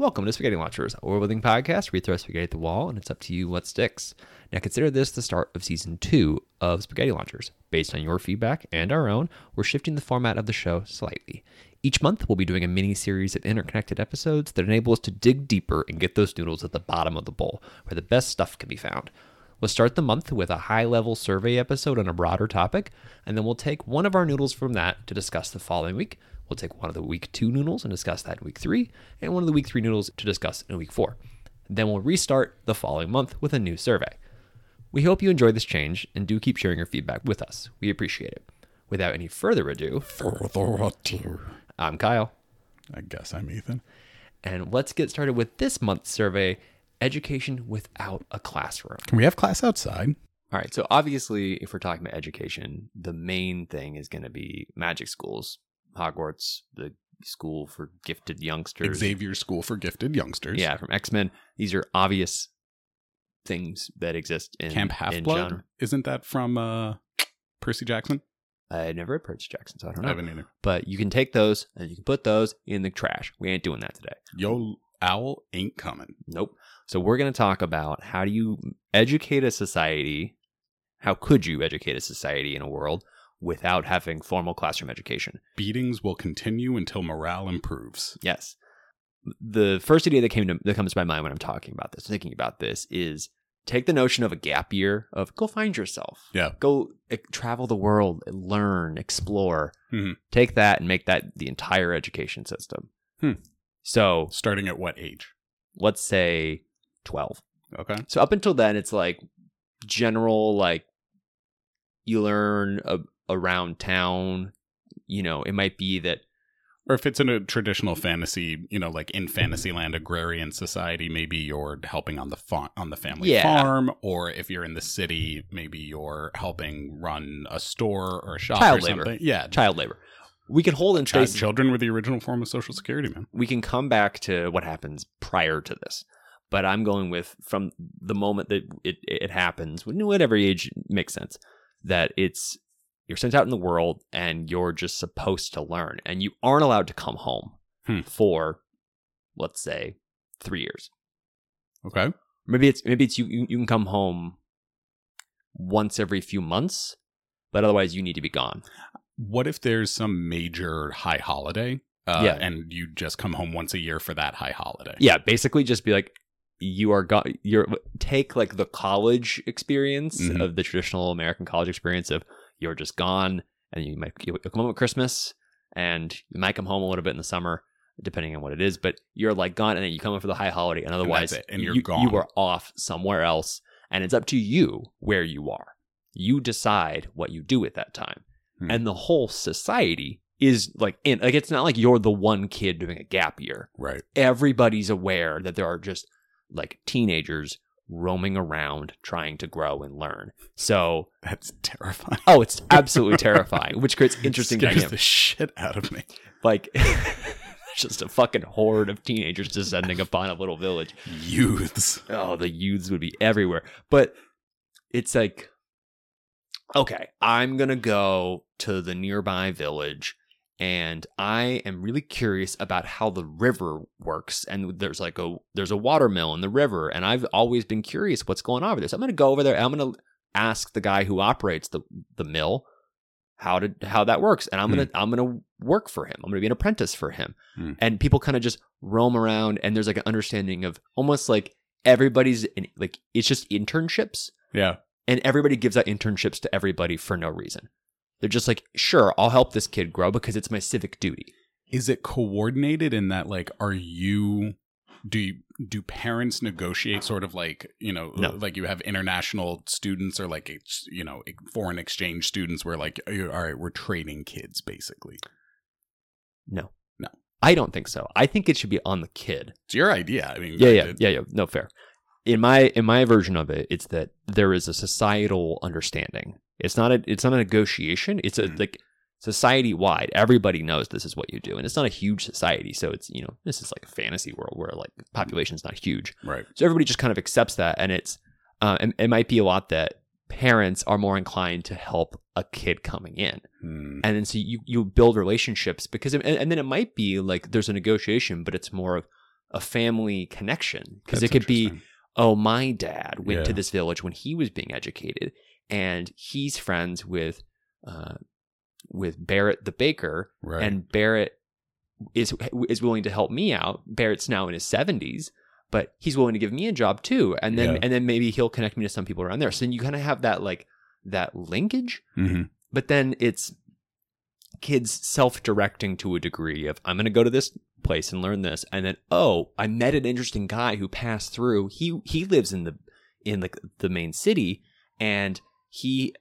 Welcome to Spaghetti Launchers, a world building podcast where we throw spaghetti at the wall and it's up to you what sticks. Now consider this the start of season two of Spaghetti Launchers. Based on your feedback and our own, we're shifting the format of the show slightly. Each month, we'll be doing a mini series of interconnected episodes that enable us to dig deeper and get those noodles at the bottom of the bowl, where the best stuff can be found. We'll start the month with a high level survey episode on a broader topic, and then we'll take one of our noodles from that to discuss the following week. We'll take one of the week two noodles and discuss that in week three, and one of the week three noodles to discuss in week four. Then we'll restart the following month with a new survey. We hope you enjoy this change and do keep sharing your feedback with us. We appreciate it. Without any further ado, Further ado. I'm Kyle, I guess I'm Ethan. and let's get started with this month's survey Education Without a Classroom. Can we have class outside? All right. So obviously, if we're talking about education, the main thing is going to be magic schools, Hogwarts, the school for gifted youngsters. Xavier School for Gifted Youngsters. Yeah, from X Men. These are obvious things that exist in Camp Half Blood. Isn't that from uh, Percy Jackson? I never read Percy Jackson, so I don't I know. haven't either. But you can take those and you can put those in the trash. We ain't doing that today. Yo, owl ain't coming. Nope. So we're going to talk about how do you educate a society? How could you educate a society in a world without having formal classroom education? Beatings will continue until morale improves. Yes. The first idea that came to that comes to my mind when I'm talking about this, thinking about this, is take the notion of a gap year of go find yourself. Yeah. Go eh, travel the world, learn, explore. Mhm. Take that and make that the entire education system. Hmm. So Starting at what age? let's say 12. Okay. So up until then, it's like general, like you learn a, around town. You know, it might be that Or if it's in a traditional fantasy, you know, like in Fantasyland agrarian society, maybe you're helping on the fa- on the family Yeah. farm, or if you're in the city, maybe you're helping run a store or a shop Child or labor. something. Yeah, child labor. We can hold in Chi- space. children were the original form of social security, man. we can come back to what happens prior to this but i'm going with from the moment that it, it happens whatever age makes sense that it's you're sent out in the world and you're just supposed to learn and you aren't allowed to come home Hmm. for let's say three years Okay. maybe it's maybe it's you you can come home once every few months but otherwise you need to be gone What if there's some major high holiday? Uh, Yeah. and you just come home once a year for that high holiday. yeah basically just be like you are go- you're take like the college experience Mhm. of the traditional american college experience of you're just gone and you might you'll come home at christmas and you might come home a little bit in the summer depending on what it is but you're like gone and then you come in for the high holiday and otherwise it, and you're you, gone. you are off somewhere else and it's up to you where you are you decide what you do at that time Hmm. and the whole society is like in like it's not like you're the one kid doing a gap year Right. everybody's aware that there are just like teenagers roaming around trying to grow and learn. So, That's terrifying. oh, it's absolutely terrifying, which creates interesting Scares dynamics. the shit out of me. Like, just a fucking horde of teenagers descending upon a little village. Youths. Oh, the youths would be everywhere. But it's like, okay, I'm going to go to the nearby village and I am really curious about how the river works. And there's like a there's a water mill in the river, and I've always been curious what's going on over there. So I'm gonna go over there. And I'm gonna ask the guy who operates the the mill how to how that works, and I'm gonna I'm gonna work for him. I'm gonna be an apprentice for him. Hmm. And people kind of just roam around, and there's like an understanding of almost like everybody's in, like it's just internships Yeah. and everybody gives out internships to everybody for no reason. They're just like, sure, I'll help this kid grow because it's my civic duty. Is it coordinated in that like are you do you, do parents negotiate sort of like you know No. like you have international students or like you know foreign exchange students where like all right we're trading kids basically No, No. I don't think so. I think it should be on the kid. it's your idea i mean Yeah, yeah, yeah, yeah. No, fair. In my in my version of it, it's that there is a societal understanding. It's not a it's not a negotiation. It's a Mhm. like society wide. Everybody knows this is what you do, and it's not a huge society. So it's you know this is like a fantasy world where like the population is not huge. right So everybody just kind of accepts that, and it's uh, it, it might be a lot that parents are more inclined to help a kid coming in, Hmm. and then so you you build relationships because and, and then it might be like there's a negotiation, but it's more of a family connection because it could be oh my dad went to this village when he was being educated and he's friends with uh, with Barrett the baker right. and Barrett is is willing to help me out. Barrett's now in his seventies, but he's willing to give me a job too. And then Yeah. and then maybe he'll connect me to some people around there. So then you kind of have that like that linkage, Mhm. but then it's kids self-directing to a degree of I'm going to go to this place and learn this, and then oh, I met an interesting guy who passed through. He he lives in the in the the main city, and he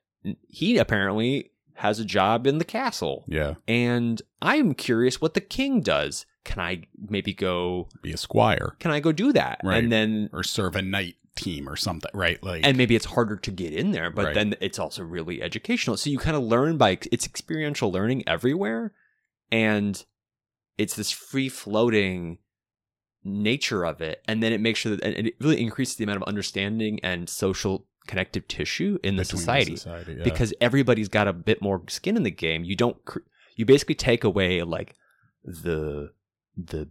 he apparently has a job in the castle Yeah. and I'm curious what the king does. Can I maybe go? Be a squire Can I go do that? Right. And then, or serve a knight team or something, right? Like and maybe it's harder to get in there, but Right. then it's also really educational. So you kind of learn by it's experiential learning everywhere, and it's this free floating nature of it, and then it makes sure that and it really increases the amount of understanding and social connective tissue in the between society. society, yeah. because everybody's got a bit more skin in the game. You don't you basically take away like the the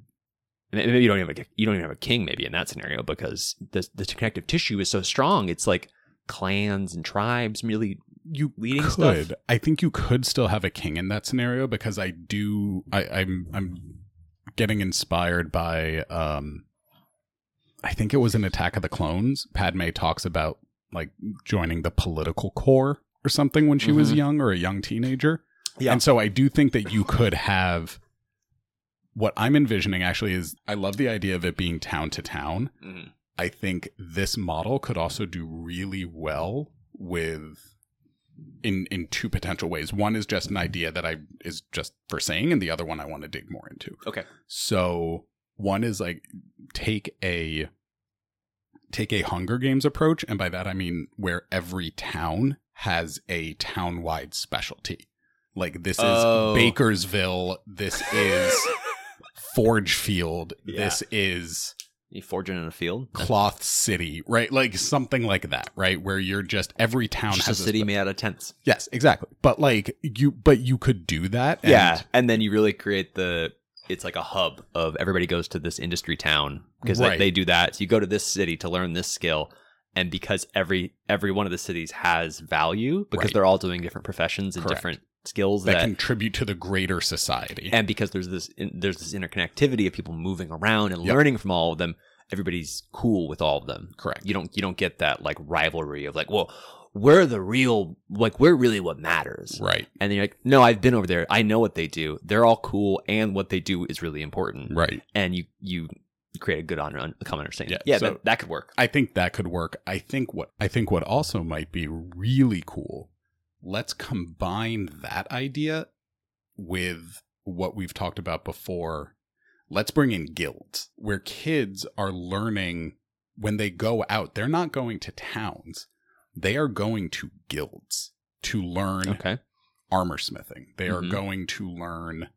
maybe you don't even have a, you don't even have a king maybe in that scenario because the the connective tissue is so strong. It's like clans and tribes really you leading could. stuff. I think you could still have a king in that scenario because I do. I, I'm I'm getting inspired by. um I think it was an Attack of the Clones. Padme talks about like joining the political core or something when she was Mhm. young or a young teenager. Yeah. And so I do think that you could have. What I'm envisioning actually is I love the idea of it being town to town. Mhm. I think this model could also do really well with in in two potential ways. One is just an idea that I is just for saying, and the other one I want to dig more into. Okay. So one is like take a take a Hunger Games approach, and by that I mean where every town has a town wide specialty. Like this is Oh. Bakersville, this is Forge Field, Yeah. this is You forging in a field. Cloth City, right? Like something like that, right? Where you're just every town Just a has city spe- made out of tents. yes, exactly. But like you, but you could do that. and- yeah, and then you really create the. It's like a hub of everybody goes to this industry town because Right. they, they do that. So you go to this city to learn this skill, and because every every one of the cities has value because Right. they're all doing different professions and Correct. different skills that that, contribute to the greater society. and because there's this in, there's this interconnectivity of people moving around and Yep. learning from all of them. Everybody's cool with all of them. Correct. You don't you don't get that like rivalry of like, well, we're the real like we're really what matters. Right. And then you're like, no, I've been over there. I know what they do. They're all cool, and what they do is really important. Right. And you you create a good honor, a common understanding. Yeah, Yeah, so- that, that could work. I think that could work. I think what I think what also might be really cool. Let's combine that idea with what we've talked about before. Let's bring in guilds where kids are learning when they go out. They're not going to towns. They are going to guilds to learn Okay, armor smithing. They are Mhm. going to learn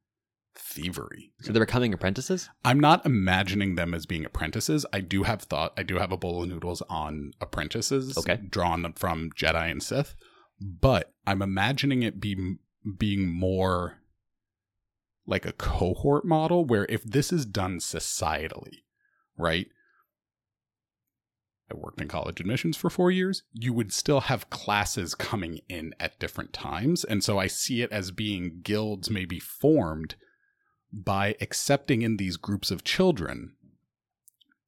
thievery. so they're becoming apprentices. I'm not imagining them as being apprentices. I do have thought, I do have a bowl of noodles on apprentices Okay. drawn from Jedi and Sith, but I'm imagining it be being more like a cohort model where if this is done societally, right? I worked in college admissions for four years. You would still have classes coming in at different times. And so I see it as being guilds maybe formed by accepting in these groups of children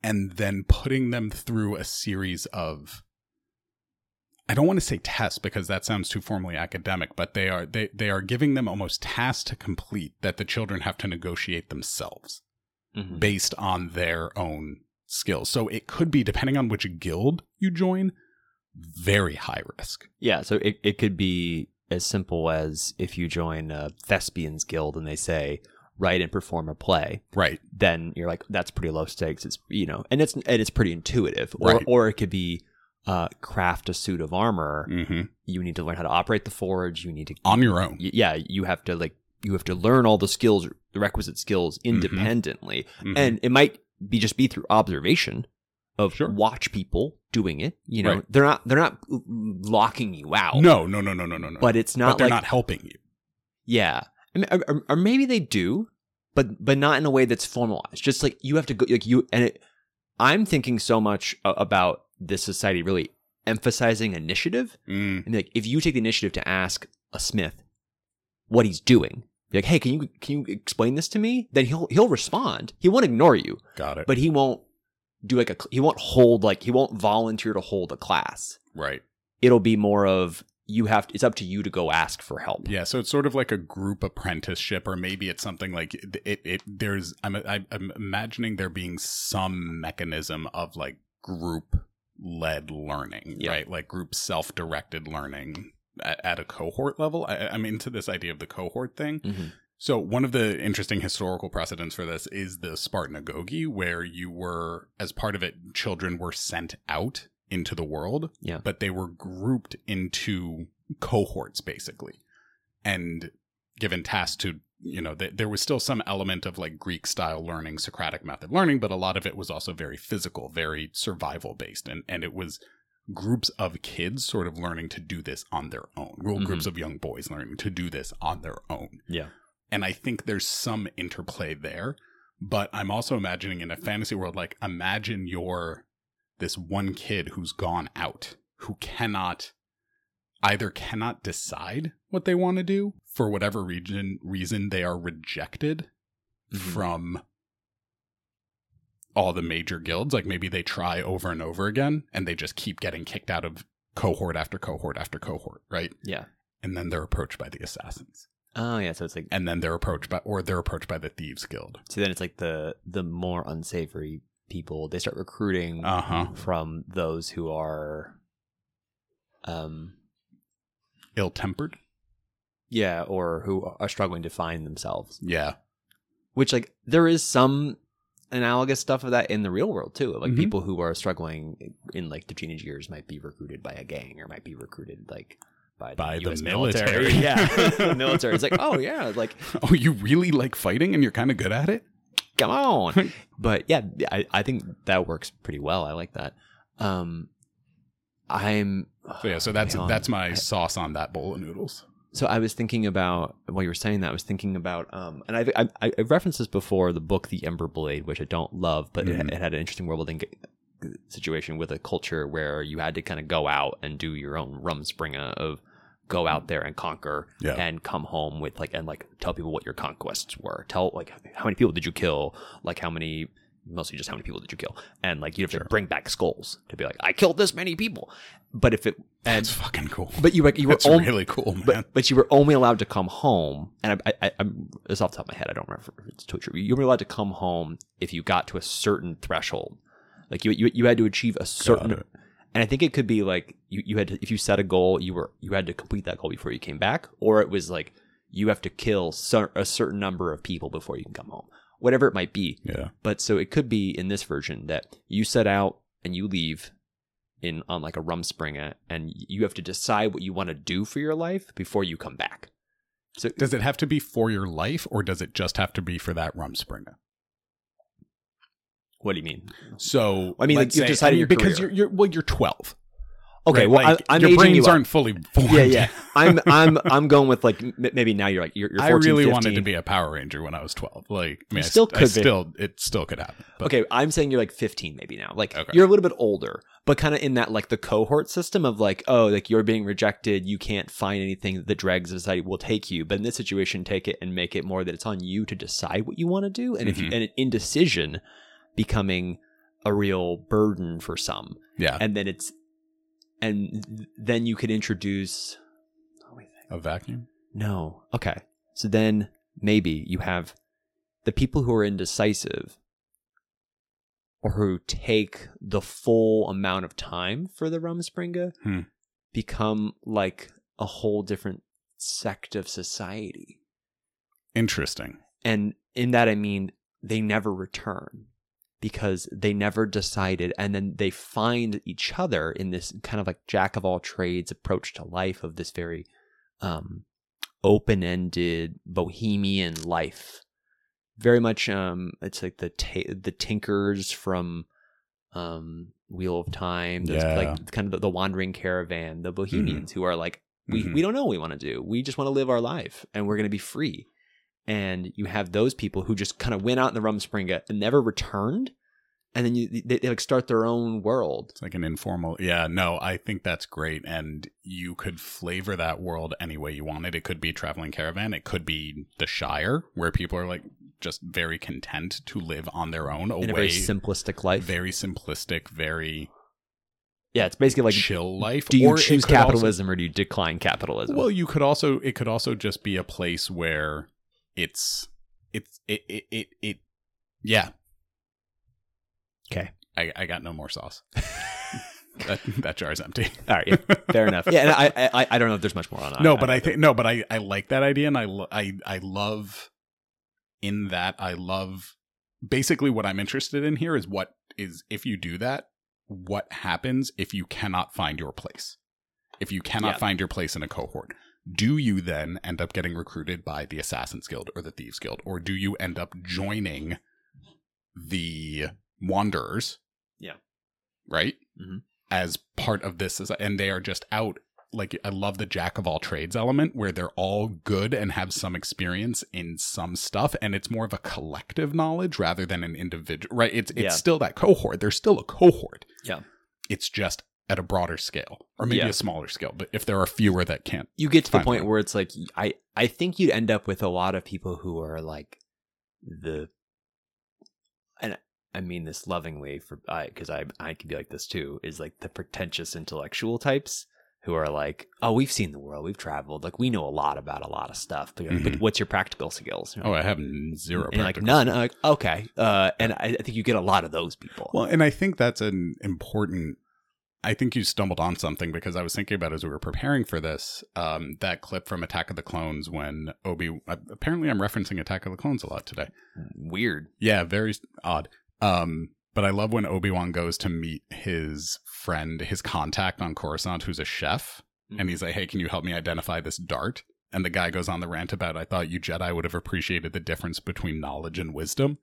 and then putting them through a series of I don't want to say tests because that sounds too formally academic, but they are they, they are giving them almost tasks to complete that the children have to negotiate themselves Mhm. based on their own skills. So it could be depending on which guild you join, very high risk. Yeah, so it, it could be as simple as if you join a thespians guild and they say write and perform a play, Right. then you're like that's pretty low stakes. It's you know, and it's and it's pretty intuitive. Or Right. or it could be uh, craft a suit of armor. hmm You need to learn how to operate the forge. You need to On your own. yeah, you have to like you have to learn all the skills, the requisite skills Mm-hmm. independently, Mhm. and it might be just be through observation of Sure. watch people doing it. You know, Right. they're not they're not locking you out. no, no, no, no, no, no, no. but it's but not they're like not helping you. yeah, I mean, or, or- or maybe they do, but but not in a way that's formalized. Just like you have to go like you and it, I'm thinking so much about this society really emphasizing initiative. Mm, And like if you take the initiative to ask a smith what he's doing, be like, hey, can you can you explain this to me? Then he'll he'll respond. He won't ignore you, got it. but he won't do like a he won't hold like he won't volunteer to hold a class. right. It'll be more of you have it's up to you to go ask for help. Yeah, so it's sort of like a group apprenticeship, or maybe it's something like it. it, it there's I'm I'm imagining there being some mechanism of like group led learning, Yeah. right? Like group self directed learning at, at a cohort level. I, I'm into this idea of the cohort thing. Mhm. So one of the interesting historical precedents for this is the Spartan agoge, where you were, as part of it, children were sent out into the world, Yeah. but they were grouped into cohorts basically, and given tasks to, you know, th- there was still some element of like Greek style learning, Socratic method learning, but a lot of it was also very physical, very survival based, and and it was groups of kids sort of learning to do this on their own, real Mhm. groups of young boys learning to do this on their own. Yeah. And I think there's some interplay there. But I'm also imagining in a fantasy world, like imagine you're this one kid who's gone out, who cannot either cannot decide what they want to do for whatever reason reason they are rejected Mhm. from all the major guilds. Like maybe they try over and over again and they just keep getting kicked out of cohort after cohort after cohort, right? Yeah. And then they're approached by the assassins. Oh yeah, so it's like And then they're approached by or they're approached by the thieves guild. so then it's like the the more unsavory people they start recruiting Uh-huh. from those who are um Ill tempered. yeah or who are struggling to find themselves Yeah. which like there is some analogous stuff of that in the real world too like Mhm. people who are struggling in like the teenage years might be recruited by a gang or might be recruited like by the, By the US military. yeah the military it's like oh yeah like Oh, you really like fighting and you're kind of good at it? come on but yeah I, I think that works pretty well i like that um i'm So yeah, so that's hang that's my I- sauce on that bowl of noodles. So I was thinking about while you were saying that, I was thinking about, um, and I, I, I referenced this before the book The Ember Blade, which I don't love, but it, Mhm. it had an interesting world building situation with a culture where you had to kind of go out and do your own rumspringa of go out there and conquer Yeah. and come home with like and like tell people what your conquests were. Tell like how many people did you kill, like how many mostly just how many people did you kill, and like you have Sure. to bring back skulls to be like I killed this many people. But if it and That's fucking cool. but you were you were That's only, really cool, man. but but you were only allowed to come home, and I, I, I'm this off the top of my head. I don't remember if it's totally true. You were allowed to come home if you got to a certain threshold. Like you, you, you had to achieve a certain, and I think it could be like you, you had to, if you set a goal, you were you had to complete that goal before you came back, or it was like you have to kill cer- a certain number of people before you can come home, whatever it might be. yeah. But so it could be in this version that you set out and you leave in on like a rumspringa and you have to decide what you want to do for your life before you come back. So Does it have to be for your life or does it just have to be for that Rumspringa? what do you mean? So I mean, like, you've decided I mean, your because career. you're you're well, you're 12. Okay, right? well Like, I, I'm your brains you aren't fully formed. Yeah, yeah. I'm I'm I'm going with like m- maybe now you're like you're, you're 14, I really 15. wanted to be a Power Ranger when I was 12. Like, I mean, I still I could be. still it still could happen. But Okay, I'm saying you're like 15 maybe now. Like Okay. you're a little bit older, but kind of in that like the cohort system of like, oh, like you're being rejected, you can't find anything that the dregs of society will take you. But in this situation, take it and make it more that it's on you to decide what you want to do, and if you Mhm. and indecision becoming a real burden for some, yeah, and then it's and then you could introduce. A vacuum. no. Okay. So then maybe you have the people who are indecisive or who take the full amount of time for the Rumspringa Hmm. become like a whole different sect of society. Interesting. And in that, I mean, they never return because they never decided. And then they find each other in this kind of like jack of all trades approach to life of this very um, open ended bohemian life. Very much, um, it's like the ta- the Tinkers from um, Wheel of Time. Yeah. Like kind of the, the wandering caravan, the bohemians who are like, we, Mhm. we don't know what we want to do. We just want to live our life and we're going to be free. And you have those people who just kind of went out in the Rumspringa uh, and never returned, and then you they, they like start their own world. It's like an informal. Yeah, no, I think that's great. And you could flavor that world any way you wanted. It could be traveling caravan. It could be the Shire, where people are like just very content to live on their own away. in a very simplistic life. very simplistic, very yeah, it's basically like chill life. do you Or choose could also- capitalism or do you decline capitalism? well, you could also it could also just be a place where it's it's it it it, it yeah. Okay. I, I got no more sauce. that that jar's empty. All right, yeah, fair enough. Yeah, and I, I I don't know if there's much more on no, but I think no, but I I like that idea, and I lo- I I love in that I love basically what I'm interested in here is what is if you do that, what happens if you cannot find your place, if you cannot Yeah. find your place in a cohort. Do you then end up getting recruited by the Assassins Guild or the Thieves Guild, or do you end up joining the Wanderers? Yeah. right. Mhm. As part of this, and they are just out like I love the jack of all trades element where they're all good and have some experience in some stuff and it's more of a collective knowledge rather than an individual right it's it's Yeah. still that cohort there's still a cohort Yeah. it's just at a broader scale or maybe Yeah. a smaller scale but if there are fewer that can't you get to the point fine. where it's like I I think you'd end up with a lot of people who are like the and I mean this lovingly for I because I I can be like this too is like the pretentious intellectual types who are like oh we've seen the world we've traveled like we know a lot about a lot of stuff but, but Mhm. what's your practical skills oh i have zero and like none I'm like okay uh and I, I think you get a lot of those people Well, and I think that's an important. I think you stumbled on something because I was thinking about as we were preparing for this um, that clip from Attack of the Clones when Obi. uh, Apparently, I'm referencing Attack of the Clones a lot today. weird Yeah, very odd. Um, but I love when Obi Wan goes to meet his friend, his contact on Coruscant, who's a chef, and he's like, "Hey, can you help me identify this dart?" And the guy goes on the rant about, "I thought you Jedi would have appreciated the difference between knowledge and wisdom."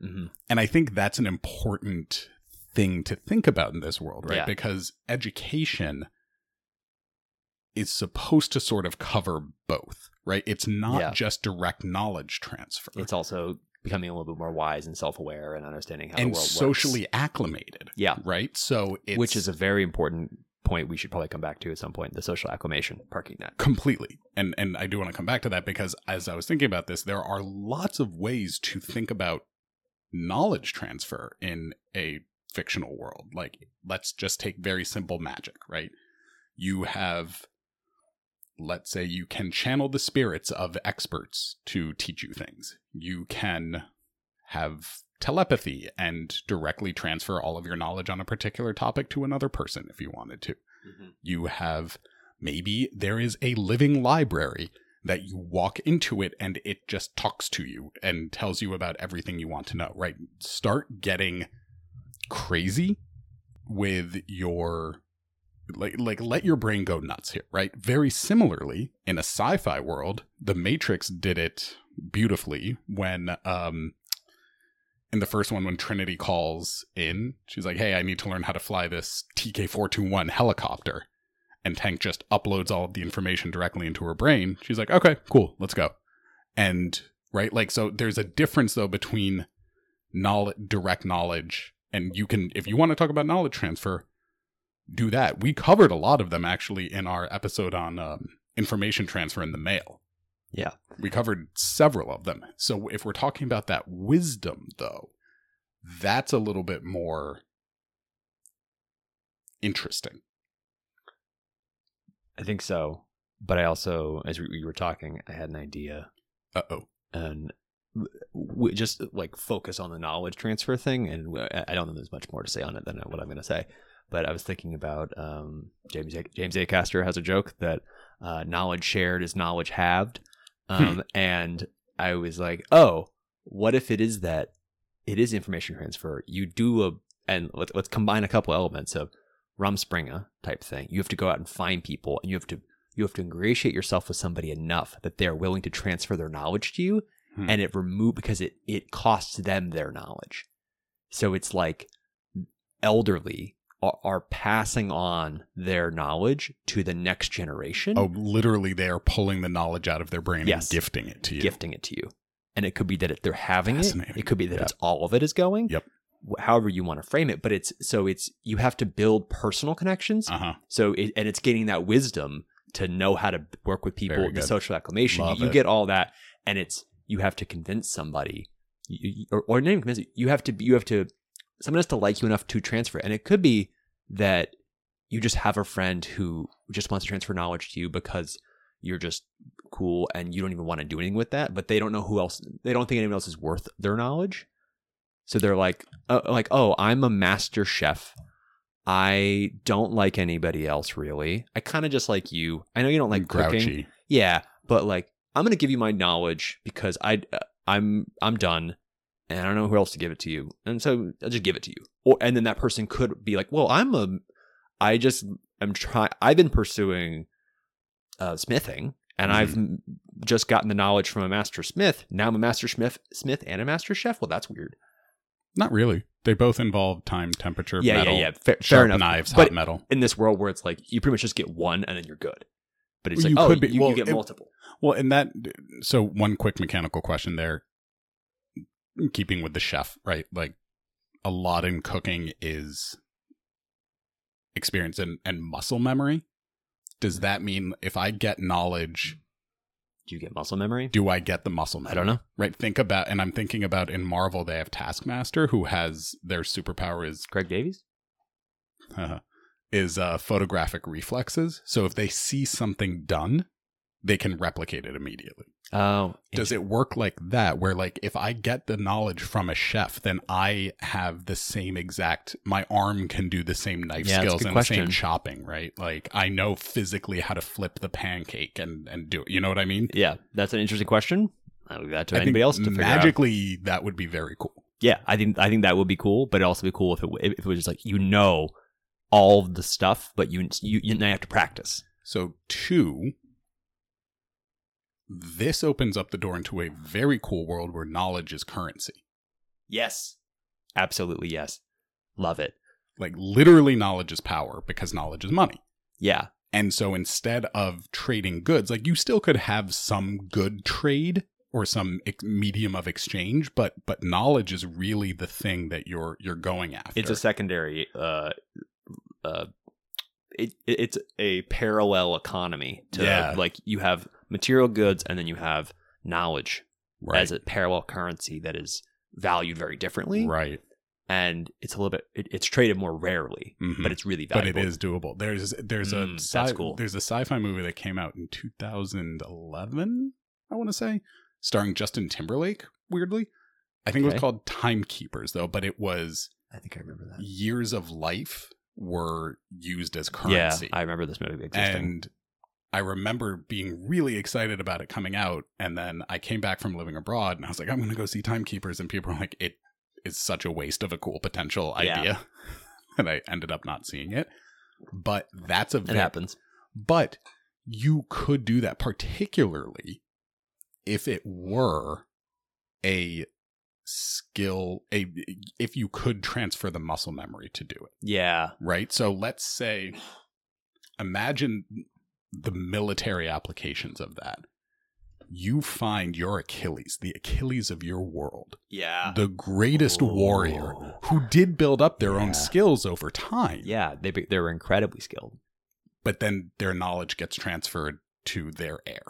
hmm And I think that's an important thing to think about in this world, right? Yeah. Because education is supposed to sort of cover both, right? It's not Yeah. just direct knowledge transfer. it's also becoming a little bit more wise and self-aware and understanding how the and world socially works. acclimated, yeah right? So it's which is a very important point we should probably come back to at some point the social acclimation parking that completely and and i do want to come back to that because as i was thinking about this there are lots of ways to think about knowledge transfer in a fictional world. Like let's just take very simple magic right? You have let's say you can channel the spirits of experts to teach you things. You can have telepathy and directly transfer all of your knowledge on a particular topic to another person if you wanted to. Mm-hmm. You have maybe there is a living library that you walk into it and it just talks to you and tells you about everything you want to know right? Start getting crazy with your like like let your brain go nuts here right very similarly in a sci-fi world the matrix did it beautifully when um in the first one when Trinity calls in, she's like, "Hey, I need to learn how to fly this TK421 helicopter." And Tank just uploads all of the information directly into her brain. She's like, "Okay, cool, let's go." And right, like so there's a difference though between knowledge direct knowledge and you can if you want to talk about knowledge transfer, do that. We covered a lot of them actually in our episode on um, information transfer in the mail. Yeah. We covered several of them. So if we're talking about that wisdom, though, that's a little bit more interesting. i think so but i also as we, we were talking i had an idea Uh oh. and w- w- just like focus on the knowledge transfer thing and i don't know there's much more to say on it than what I'm going to say. But I was thinking about um, James A- James Acaster has a joke that uh, knowledge shared is knowledge halved. Um, and I was like oh what if it is that it is information transfer? You do a and let's, let's combine a couple elements of Rumspringa type thing. You have to go out and find people and you have to you have to ingratiate yourself with somebody enough that they're willing to transfer their knowledge to you Hmm. and it remove because it it costs them their knowledge so it's like elderly are, are passing on their knowledge to the next generation Oh, literally, they are pulling the knowledge out of their brain Yes. and gifting it to you. gifting it to you and it could be that it, they're having it. It could be that Yeah. it's all of it is going. Yep. However you want to frame it, but it's so it's you have to build personal connections. Uh huh. So it, and it's gaining that wisdom to know how to work with people, the social acclimation. Love you it. get all that, and it's you have to convince somebody, you, or, or not even convince. You have to you have to someone has to like you enough to transfer. And it could be that you just have a friend who just wants to transfer knowledge to you because you're just cool and you don't even want to do anything with that. But they don't know who else. They don't think anyone else is worth their knowledge. So they're like, uh, like, oh, I'm a master chef. I don't like anybody else really. I kind of just like you. I know you don't like cooking. Grouchy. Yeah, but like I'm gonna give you my knowledge because I uh, I'm I'm done, and I don't know who else to give it to you, and so I'll just give it to you. Or and then that person could be like, well, I'm a, I just I'm trying. I've been pursuing, uh, smithing, and I've just gotten the knowledge from a master smith. Now I'm a master smith, smith and a master chef. Well, that's weird. Not really. They both involve time, temperature, Yeah, metal, yeah, yeah. Fair, fair sharp enough. knives, But hot metal. in this world where it's like you pretty much just get one and then you're good. But it's Well, like you oh, could be- you, well, you get it- multiple. Well, and that so one quick mechanical question there. Keeping with the chef, right? Like a lot in cooking is experience and, and muscle memory. Does mm-hmm. that mean if I get knowledge, Do you get muscle memory? do I get the muscle memory? I don't know. Right. Think about, and I'm thinking about in Marvel, they have Taskmaster who has their superpower is Greg Davies? Uh-huh. Is uh, photographic reflexes. So if they see something done, they can replicate it immediately. Oh, Does it work like that? Where like if I get the knowledge from a chef, then I have the same exact. My arm can do the same knife Yeah, skills and the same question. chopping, right? Like I know physically how to flip the pancake and and do it. You know what I mean? Yeah, that's an interesting question. I'll leave that to I anybody else to figure out. magically that would be very cool. Yeah, I think I think that would be cool, but it'd also be cool if it if it was just like you know all of the stuff, but you you you now have to practice. So two, this opens up the door into a very cool world where knowledge is currency. Yes, absolutely yes, love it. Like literally, knowledge is power because knowledge is money. Yeah, And so instead of trading goods, like you still could have some good trade or some ex- medium of exchange, but but knowledge is really the thing that you're you're going after. it's a secondary. Uh, uh, it, it- it's a parallel economy to Yeah. like you have material goods and then you have knowledge right, as a parallel currency that is valued very differently, right. and it's a little bit it, it's traded more rarely, Mhm. but it's really valuable. But it is doable. There's there's Mm, a sci- cool. there's a sci-fi movie that came out in 2011, I want to say, starring Justin Timberlake. Weirdly, I think it was called Timekeepers though, but it was I think I remember that. years of life were used as currency. Yeah. I remember this movie existing. and I remember being really excited about it coming out. And then I came back from living abroad and I was like, I'm going to go see Timekeepers. And people were like, it is such a waste of a cool potential Yeah. idea. and I ended up not seeing it. But that's a it happens. But you could do that, particularly if it were a skill, a if you could transfer the muscle memory to do it Yeah, right? So let's say, imagine the military applications of that. You find your Achilles, the Achilles of your world, yeah, the greatest warrior who did build up their Yeah. own skills over time, yeah. They be- they were incredibly skilled. but then their knowledge gets transferred to their heir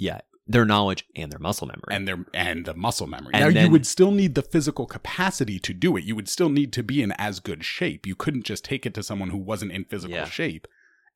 Yeah, their knowledge and their muscle memory. and their and the muscle memory. And now you would still need the physical capacity to do it. You would still need to be in as good shape. You couldn't just take it to someone who wasn't in physical Yeah. shape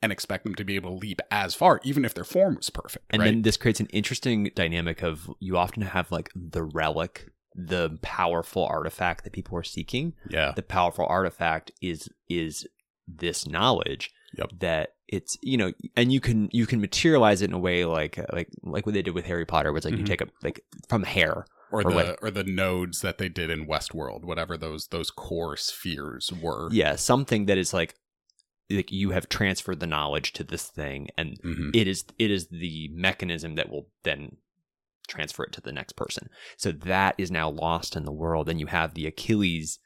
and expect them to be able to leap as far, even if their form was perfect. and right? then this creates an interesting dynamic of you often have like the relic, the powerful artifact that people are seeking. yeah, The powerful artifact is is this knowledge Yep. that it's you know and you can you can materialize it in a way like like like what they did with Harry Potter where it's like you Mhm. take a like from hair or, or the like- or the nodes that they did in Westworld, whatever those those core spheres were. yeah something that is like like you have transferred the knowledge to this thing and Mhm. it is it is the mechanism that will then transfer it to the next person so that is now lost in the world and you have the achilles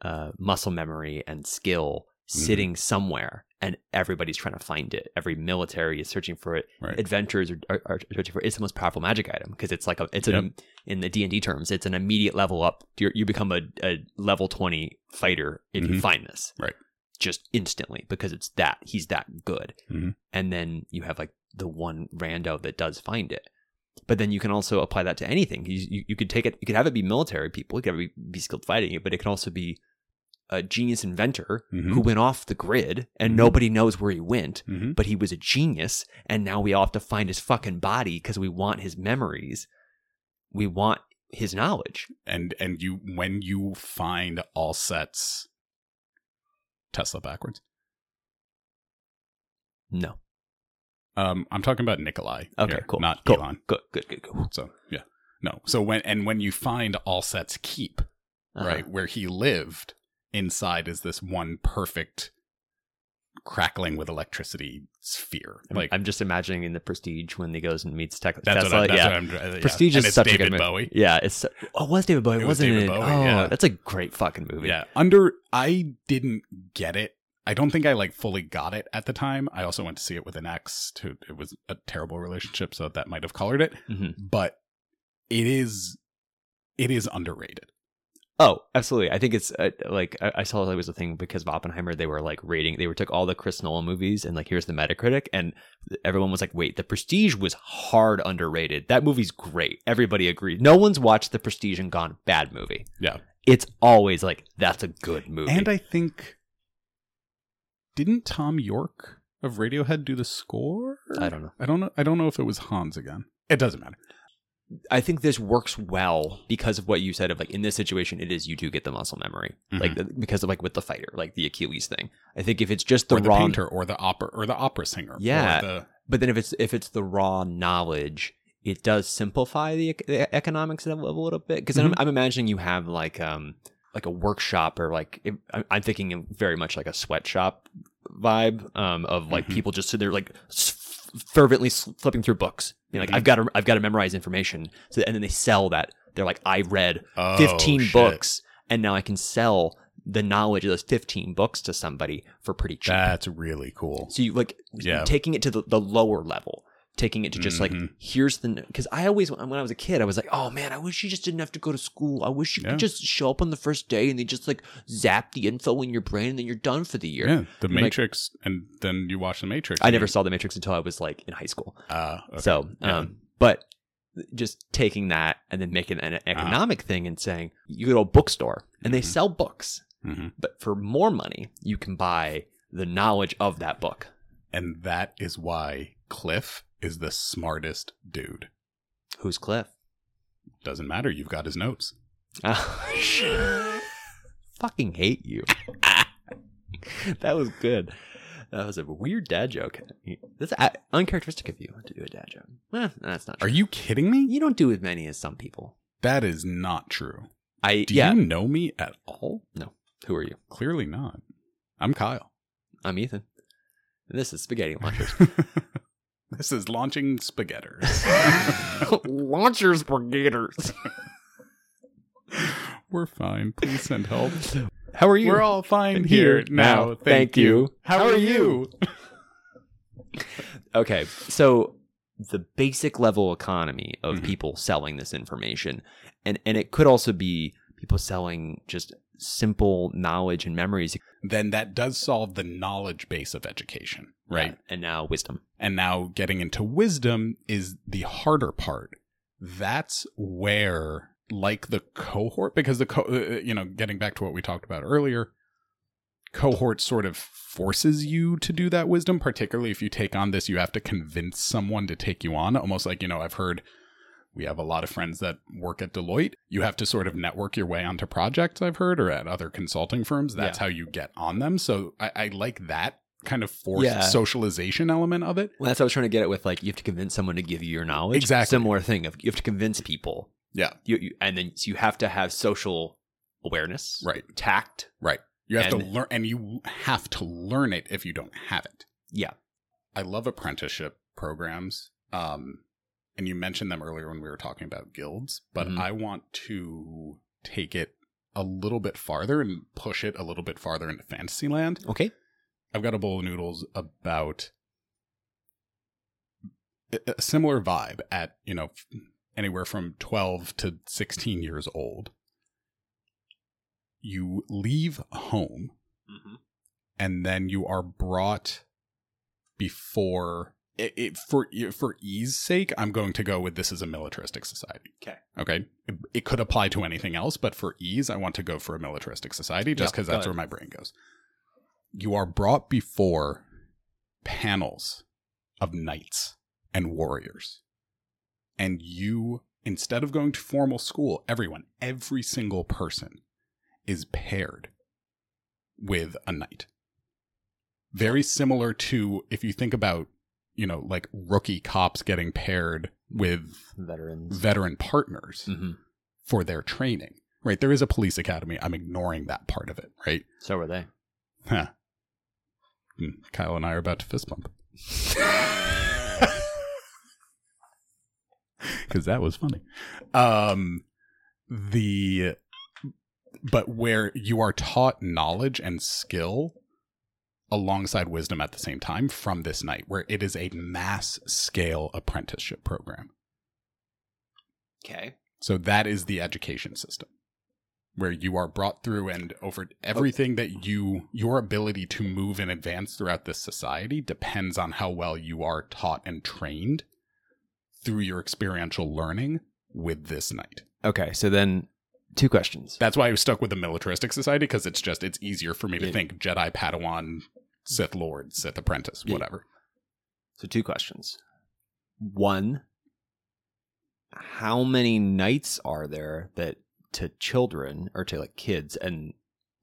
uh, muscle memory and skill Mm-hmm. sitting somewhere and everybody's trying to find it. Every military is searching for it. Right. Adventurers are, are, are searching for it. It's the most powerful magic item because it's like a it's Yep. an in the D and D terms, it's an immediate level up. You you become a, a level twenty fighter if you Mhm. find this, Right. Just instantly because it's that he's that good. Mhm. And then you have like the one rando that does find it. But then you can also apply that to anything. You, you, you could take it. You could have it be military people. You could have it be, be skilled fighting it, but it can also be a genius inventor Mhm. who went off the grid and Mhm. nobody knows where he went hmm but he was a genius and now we all have to find his fucking body because we want his memories we want his knowledge And and you when you find all sets Tesla backwards. no Um, I'm talking about Nikolai. okay here, cool Not cool. Elon. good good good cool So yeah, no. So when and when you find Alset's keep Uh-huh. right where he lived, inside is this one perfect crackling with electricity sphere. I'm- Like i'm just imagining in the prestige when he goes and meets Tech- that's tesla what, I, that's yeah what I'm. uh, yeah. prestige and is it's such David a good movie. Bowie. yeah it's oh it was david bowie It was wasn't David it Bowie, oh yeah. that's a great fucking movie Yeah, under I didn't get it. I don't think I like fully got it at the time. I also went to see it with an ex. Who it was a terrible relationship, so that might have colored it. Mhm. But it is, it is underrated. Oh, absolutely. I think it's uh, like I, I saw it was a thing because of Oppenheimer. They were like rating. They were took all the Chris Nolan movies and like here's the Metacritic, and everyone was like, "Wait, The Prestige was hard underrated. That movie's great. Everybody agreed. No one's watched The Prestige and gone bad movie. Yeah, It's always like that's a good movie. and I think didn't Thom Yorke of Radiohead do the score? I don't know. I don't know. I don't know if it was Hans again. It doesn't matter. I think this works well because of what you said of like in this situation, it is you do get the muscle memory, Mm-hmm. like because of like with the fighter, like the Achilles thing. I think if it's just the or the raw painter, or the opera, or the opera singer. Yeah. the, But then if it's if it's the raw knowledge, it does simplify the, the economics of a little bit. Because I'm, I'm imagining you have like um like a workshop or like if, I'm- thinking very much like a sweatshop vibe um of like Mhm. people just so they're like fervently flipping through books. You know, like Mhm. I've got to I've got to memorize information. So and then they sell that. They're like I read Oh, 15 shit. books and now I can sell the knowledge of those 15 books to somebody for pretty cheap. That's really cool. So you like Yeah. taking it to the, the lower level, taking it to just like Mhm. here's the because I always when I was a kid I was like oh man I wish you just didn't have to go to school I wish you Yeah. could just show up on the first day and they just like zap the info in your brain and then you're done for the year. Yeah, the Like- Matrix, and then you watch the Matrix. I and never saw the Matrix until I was like in high school. Uh, okay. So, Yeah. um, but just taking that and then making Uh-huh. an economic thing and saying you go to a bookstore and they Mhm. sell books, Mhm. but for more money you can buy the knowledge of that book. and that is why Cliff is the smartest dude. Who's Cliff? Doesn't matter. You've got his notes. Oh, fucking hate you. that was good. That was a weird dad joke. That's uncharacteristic of you to do a dad joke. Eh, that's not True. Are you kidding me? You don't do as many as some people. That is not true. I Do yeah. you know me at all? No. Who are you? Clearly not. I'm Kyle. I'm Ethan. And this is Spaghetti Launchers. this is launching spaghetters. Launchers Brigaders. We're fine. Please send help. How are you? We're all fine here now. Thank, you. How, are you? okay, so the basic level economy of Mhm. people selling this information, and and it could also be people selling just simple knowledge and memories, then that does solve the knowledge base of education, right? And now wisdom. And now getting into wisdom is the harder part. That's where, like the cohort, because the, co- uh, you know, getting back to what we talked about earlier, cohort sort of forces you to do that wisdom, particularly if you take on this, you have to convince someone to take you on. Almost like, you know, I've heard we have a lot of friends that work at Deloitte. You have to sort of network your way onto projects, I've heard, or at other consulting firms. That's Yeah. how you get on them. So I, I like that kind of forced Yeah. socialization element of it. Well, that's what I was trying to get at with like you have to convince someone to give you your knowledge. Exactly. Similar thing of you have to convince people. Yeah. You, you and then so you have to have social awareness, Right. Tact. Right. You have to And- learn, and you have to learn it if you don't have it. Yeah. I love apprenticeship programs. Um, and you mentioned them earlier when we were talking about guilds, but Mhm. I want to take it a little bit farther and push it a little bit farther into Fantasyland. Okay. I've got a bowl of noodles about a- similar vibe at, you know, anywhere from 12 to 16 years old. You leave home mm-hmm. and then you are brought before it, it for for ease sake i'm going to go with this is a militaristic society Okay. okay it, it could apply to anything else but for ease i want to go for a militaristic society just because go that's ahead. where my brain goes you are brought before panels of knights and warriors and you instead of going to formal school everyone every single person is paired with a knight very similar to if you think about you know like rookie cops getting paired with Veterans. veteran partners hmm for their training right there is a police academy i'm ignoring that part of it right So are they. huh. Hmm, kyle and i are about to fist bump. Because that was funny. Um the but where you are taught knowledge and skill alongside wisdom at the same time from this knight where it is a mass scale apprenticeship program. Okay. so that is the education system where you are brought through and over everything that you your ability to move and advance throughout this society depends on how well you are taught and trained through your experiential learning with this knight. Okay. So then, two questions. That's why I was stuck with the militaristic society because it's just it's easier for me to Yeah. think Jedi, Padawan, Sith Lord, Sith Apprentice, whatever. So two questions. One, how many knights are there that to children or to like kids and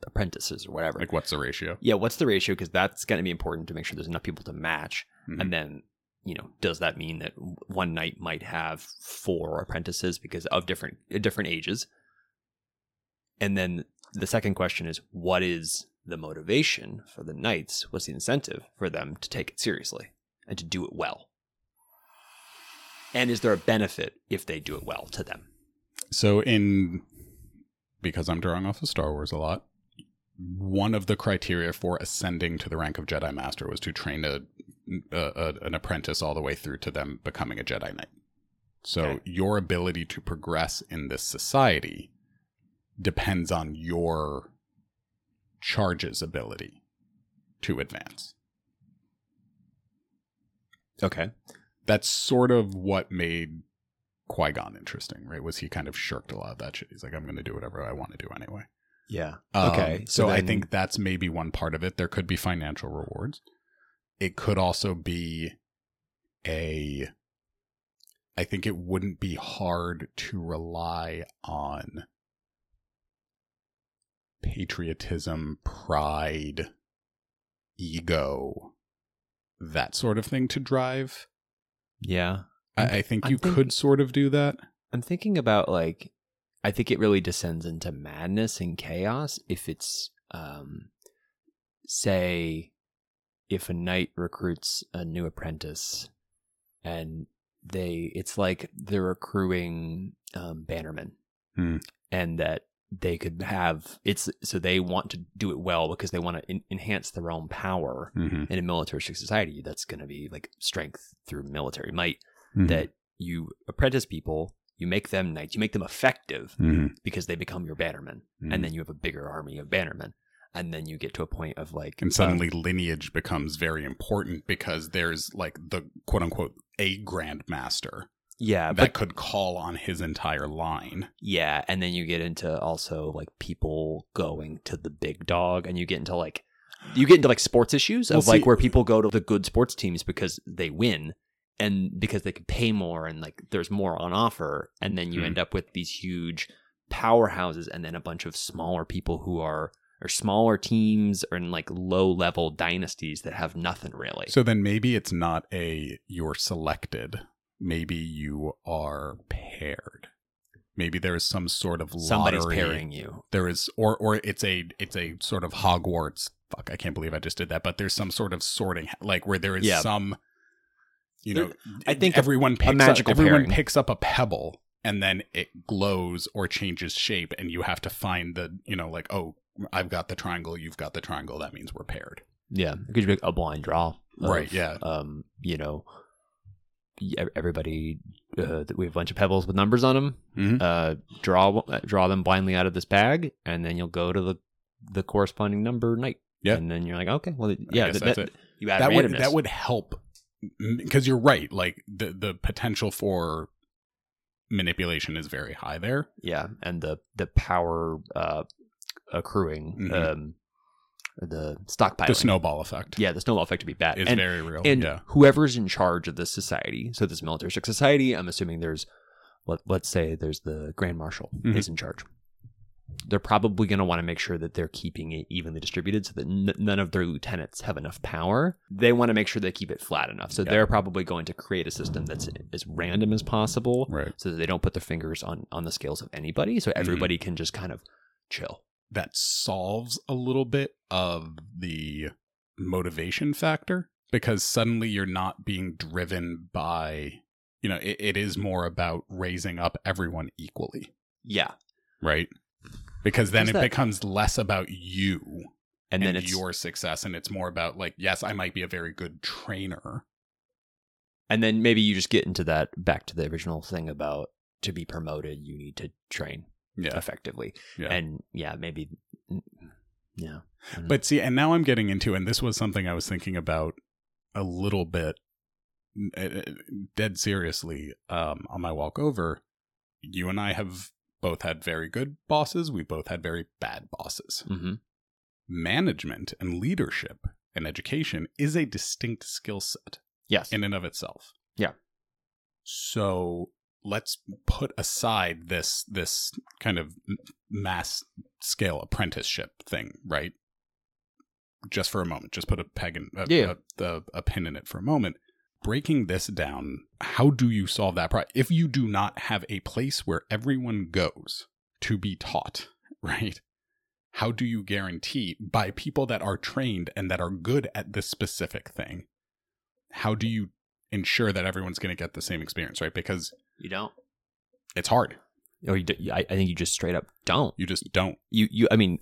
apprentices or whatever? Like, what's the ratio? yeah, what's the ratio? Because that's going to be important to make sure there's enough people to match. Mhm. And then, you know, does that mean that one knight might have four apprentices because of different uh, different ages? And then the second question is, what is the motivation for the knights? What's the incentive for them to take it seriously and to do it well? And is there a benefit if they do it well to them? So in because I'm drawing off of Star Wars a lot, one of the criteria for ascending to the rank of Jedi Master was to train a, a, a an apprentice all the way through to them becoming a Jedi Knight. So Okay. your ability to progress in this society depends on your charge's ability to advance. Okay. That's sort of what made Qui Gon interesting, right? Was he kind of shirked a lot of that shit? He's like, I'm going to do whatever I want to do anyway. Yeah. Um, Okay. so I then- think that's maybe one part of it. There could be financial rewards. It could also be a. I think it wouldn't be hard to rely on patriotism, pride, ego, that sort of thing to drive. Yeah. I, I think I'm you thinking- could sort of do that. I'm thinking about like I think it really descends into madness and chaos if it's um say if a knight recruits a new apprentice and they it's like they're accruing um bannermen Hmm. and that they could have it's so they want to do it well because they want to en- enhance their own power Mm-hmm. in a militaristic society that's going to be like strength through military might Mm-hmm. that you apprentice people, you make them knights, you make them effective Mm-hmm. because they become your bannermen, and then you have a bigger army of bannermen, and then you get to a point of like, and suddenly lineage becomes very important because there's like the quote unquote a grandmaster, yeah, that but could call on his entire line. yeah, and then you get into also like people going to the big dog, and you get into like. You get into like sports issues of Well, like where people go to the good sports teams because they win and because they can pay more and like there's more on offer and then you Mhm. end up with these huge powerhouses and then a bunch of smaller people who are or smaller teams or in like low level dynasties that have nothing really. So then maybe it's not a you're selected. Maybe you are paired. Maybe there is some sort of lottery. Somebody's pairing you. There is, or or it's a it's a sort of Hogwarts. Fuck, I can't believe I just did that. But there's some sort of sorting, like where there is Yeah. some, you know, I think everyone picks magical up, everyone pairing. picks up a pebble and then it glows or changes shape, and you have to find the, you know, like oh, I've got the triangle, you've got the triangle. That means we're paired. Yeah, it could be a blind draw. of, Right, yeah. Um, you know, everybody. Uh, we have a bunch of pebbles with numbers on them. Mhm. Uh, draw draw them blindly out of this bag, and then you'll go to the the corresponding number knight. Yeah. and then you're like, okay, well, yeah, that, that's that- it. you add that would that would help because you're right. Like the the potential for manipulation is very high there. yeah, and the the power uh, accruing, Mhm. um, the stockpiling, The snowball effect yeah, the snowball effect would be bad. is and very real. and yeah, whoever's in charge of this society, so this militaristic society, I'm assuming there's, let, let's say there's the grand marshal Mhm. is in charge. They're probably going to want to make sure that they're keeping it evenly distributed so that n- none of their lieutenants have enough power. They want to make sure they keep it flat enough. So Yeah. they're probably going to create a system that's as random as possible right. so that they don't put their fingers on, on the scales of anybody. So everybody mm-hmm. can just kind of chill. That solves a little bit of the motivation factor because suddenly you're not being driven by you know it, it is more about raising up everyone equally Yeah. right because then Is it that- becomes less about you And, and, then it's your success and it's more about like yes i might be a very good trainer And then maybe you just get into that back to the original thing about to be promoted, you need to train yeah effectively. Yeah. And yeah, maybe, yeah. Mhm. but see and now i'm getting into and this was something i was thinking about a little bit uh, uh, dead seriously um on my walk over you and i have both had very good bosses we both had very bad bosses Mhm. management and leadership and education is a distinct skill set yes. in and of itself. Yeah. So let's put aside this this kind of mass scale apprenticeship thing, right? Just for a moment, just put a peg in a, Yeah. a, a, a pin in it for a moment. Breaking this down, how do you solve that problem? If you do not have a place where everyone goes to be taught, right? How do you guarantee by people that are trained and that are good at this specific thing? How do you ensure that everyone's going to get the same experience, right? Because you don't, it's hard. or you, d- I, I think you just straight up don't. You just don't. You, you, I mean,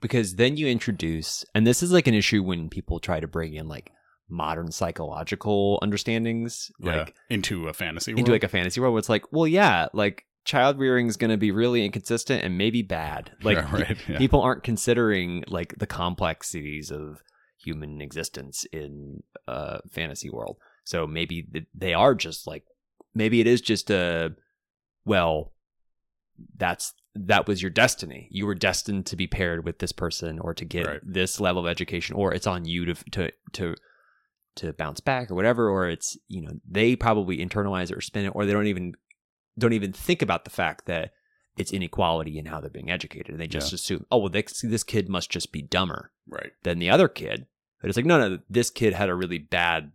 because then you introduce, and this is like an issue when people try to bring in like modern psychological understandings, like into a fantasy world. into like a fantasy world where it's like, well, yeah, like child rearing is going to be really inconsistent and maybe bad. Like Yeah, right. Yeah. people aren't considering like the complexities of human existence in a fantasy world. So maybe they are just like maybe it is just a well that's that was your destiny. You were destined to be paired with this person or to get Right. this level of education or it's on you to to to to bounce back or whatever or it's you know they probably internalize it or spin it or they don't even don't even think about the fact that it's inequality in how they're being educated and they just assume oh well this, this kid must just be dumber right. than the other kid but it's like no no this kid had a really bad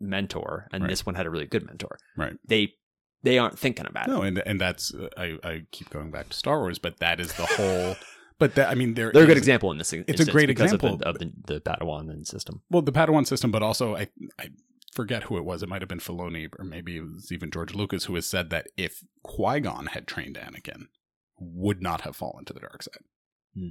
mentor and Right. this one had a really good mentor Right. they they aren't thinking about it. No, and and that's uh, I I keep going back to Star Wars, but that is the whole. but that I mean, there they're a good example in this It's a great example. of the, of the, the Padawan system Well, the Padawan system, but also I I forget who it was. It might have been Filoni, or maybe it was even George Lucas, who has said that if Qui Gon had trained Anakin, would not have fallen to the dark side. Hmm.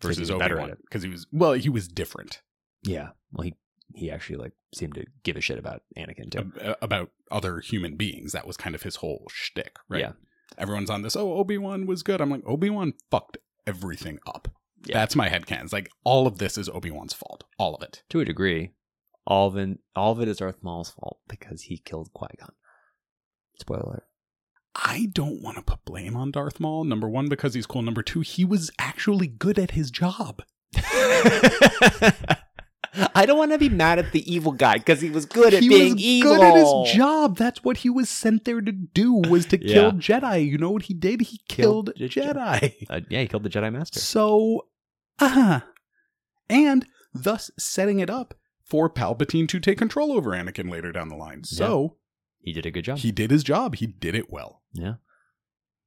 Versus Because he was Obi Wan, because he was well, he was different yeah well he he actually like seemed to give a shit about Anakin too ab- about other human beings. That was kind of his whole shtick, right? Yeah. Everyone's on this. Oh, Obi Wan was good. I'm like Obi Wan fucked everything up. Yeah. That's my headcanon. It's like all of this is Obi Wan's fault. All of it. to a degree all of it all of it is Darth Maul's fault because he killed Qui Gon spoiler I don't want to put blame on Darth Maul. Number one, because he's cool. Number two, he was actually good at his job. I don't want to be mad at the evil guy because he was good at he being was evil. good at his job. That's what he was sent there to do. Was to Yeah. kill Jedi. You know what he did? He Killed killed, Jedi. Uh, yeah, he killed the Jedi Master. So, uh and thus setting it up for Palpatine to take control over Anakin later down the line. So He did a good job. he did his job. He did it well. yeah.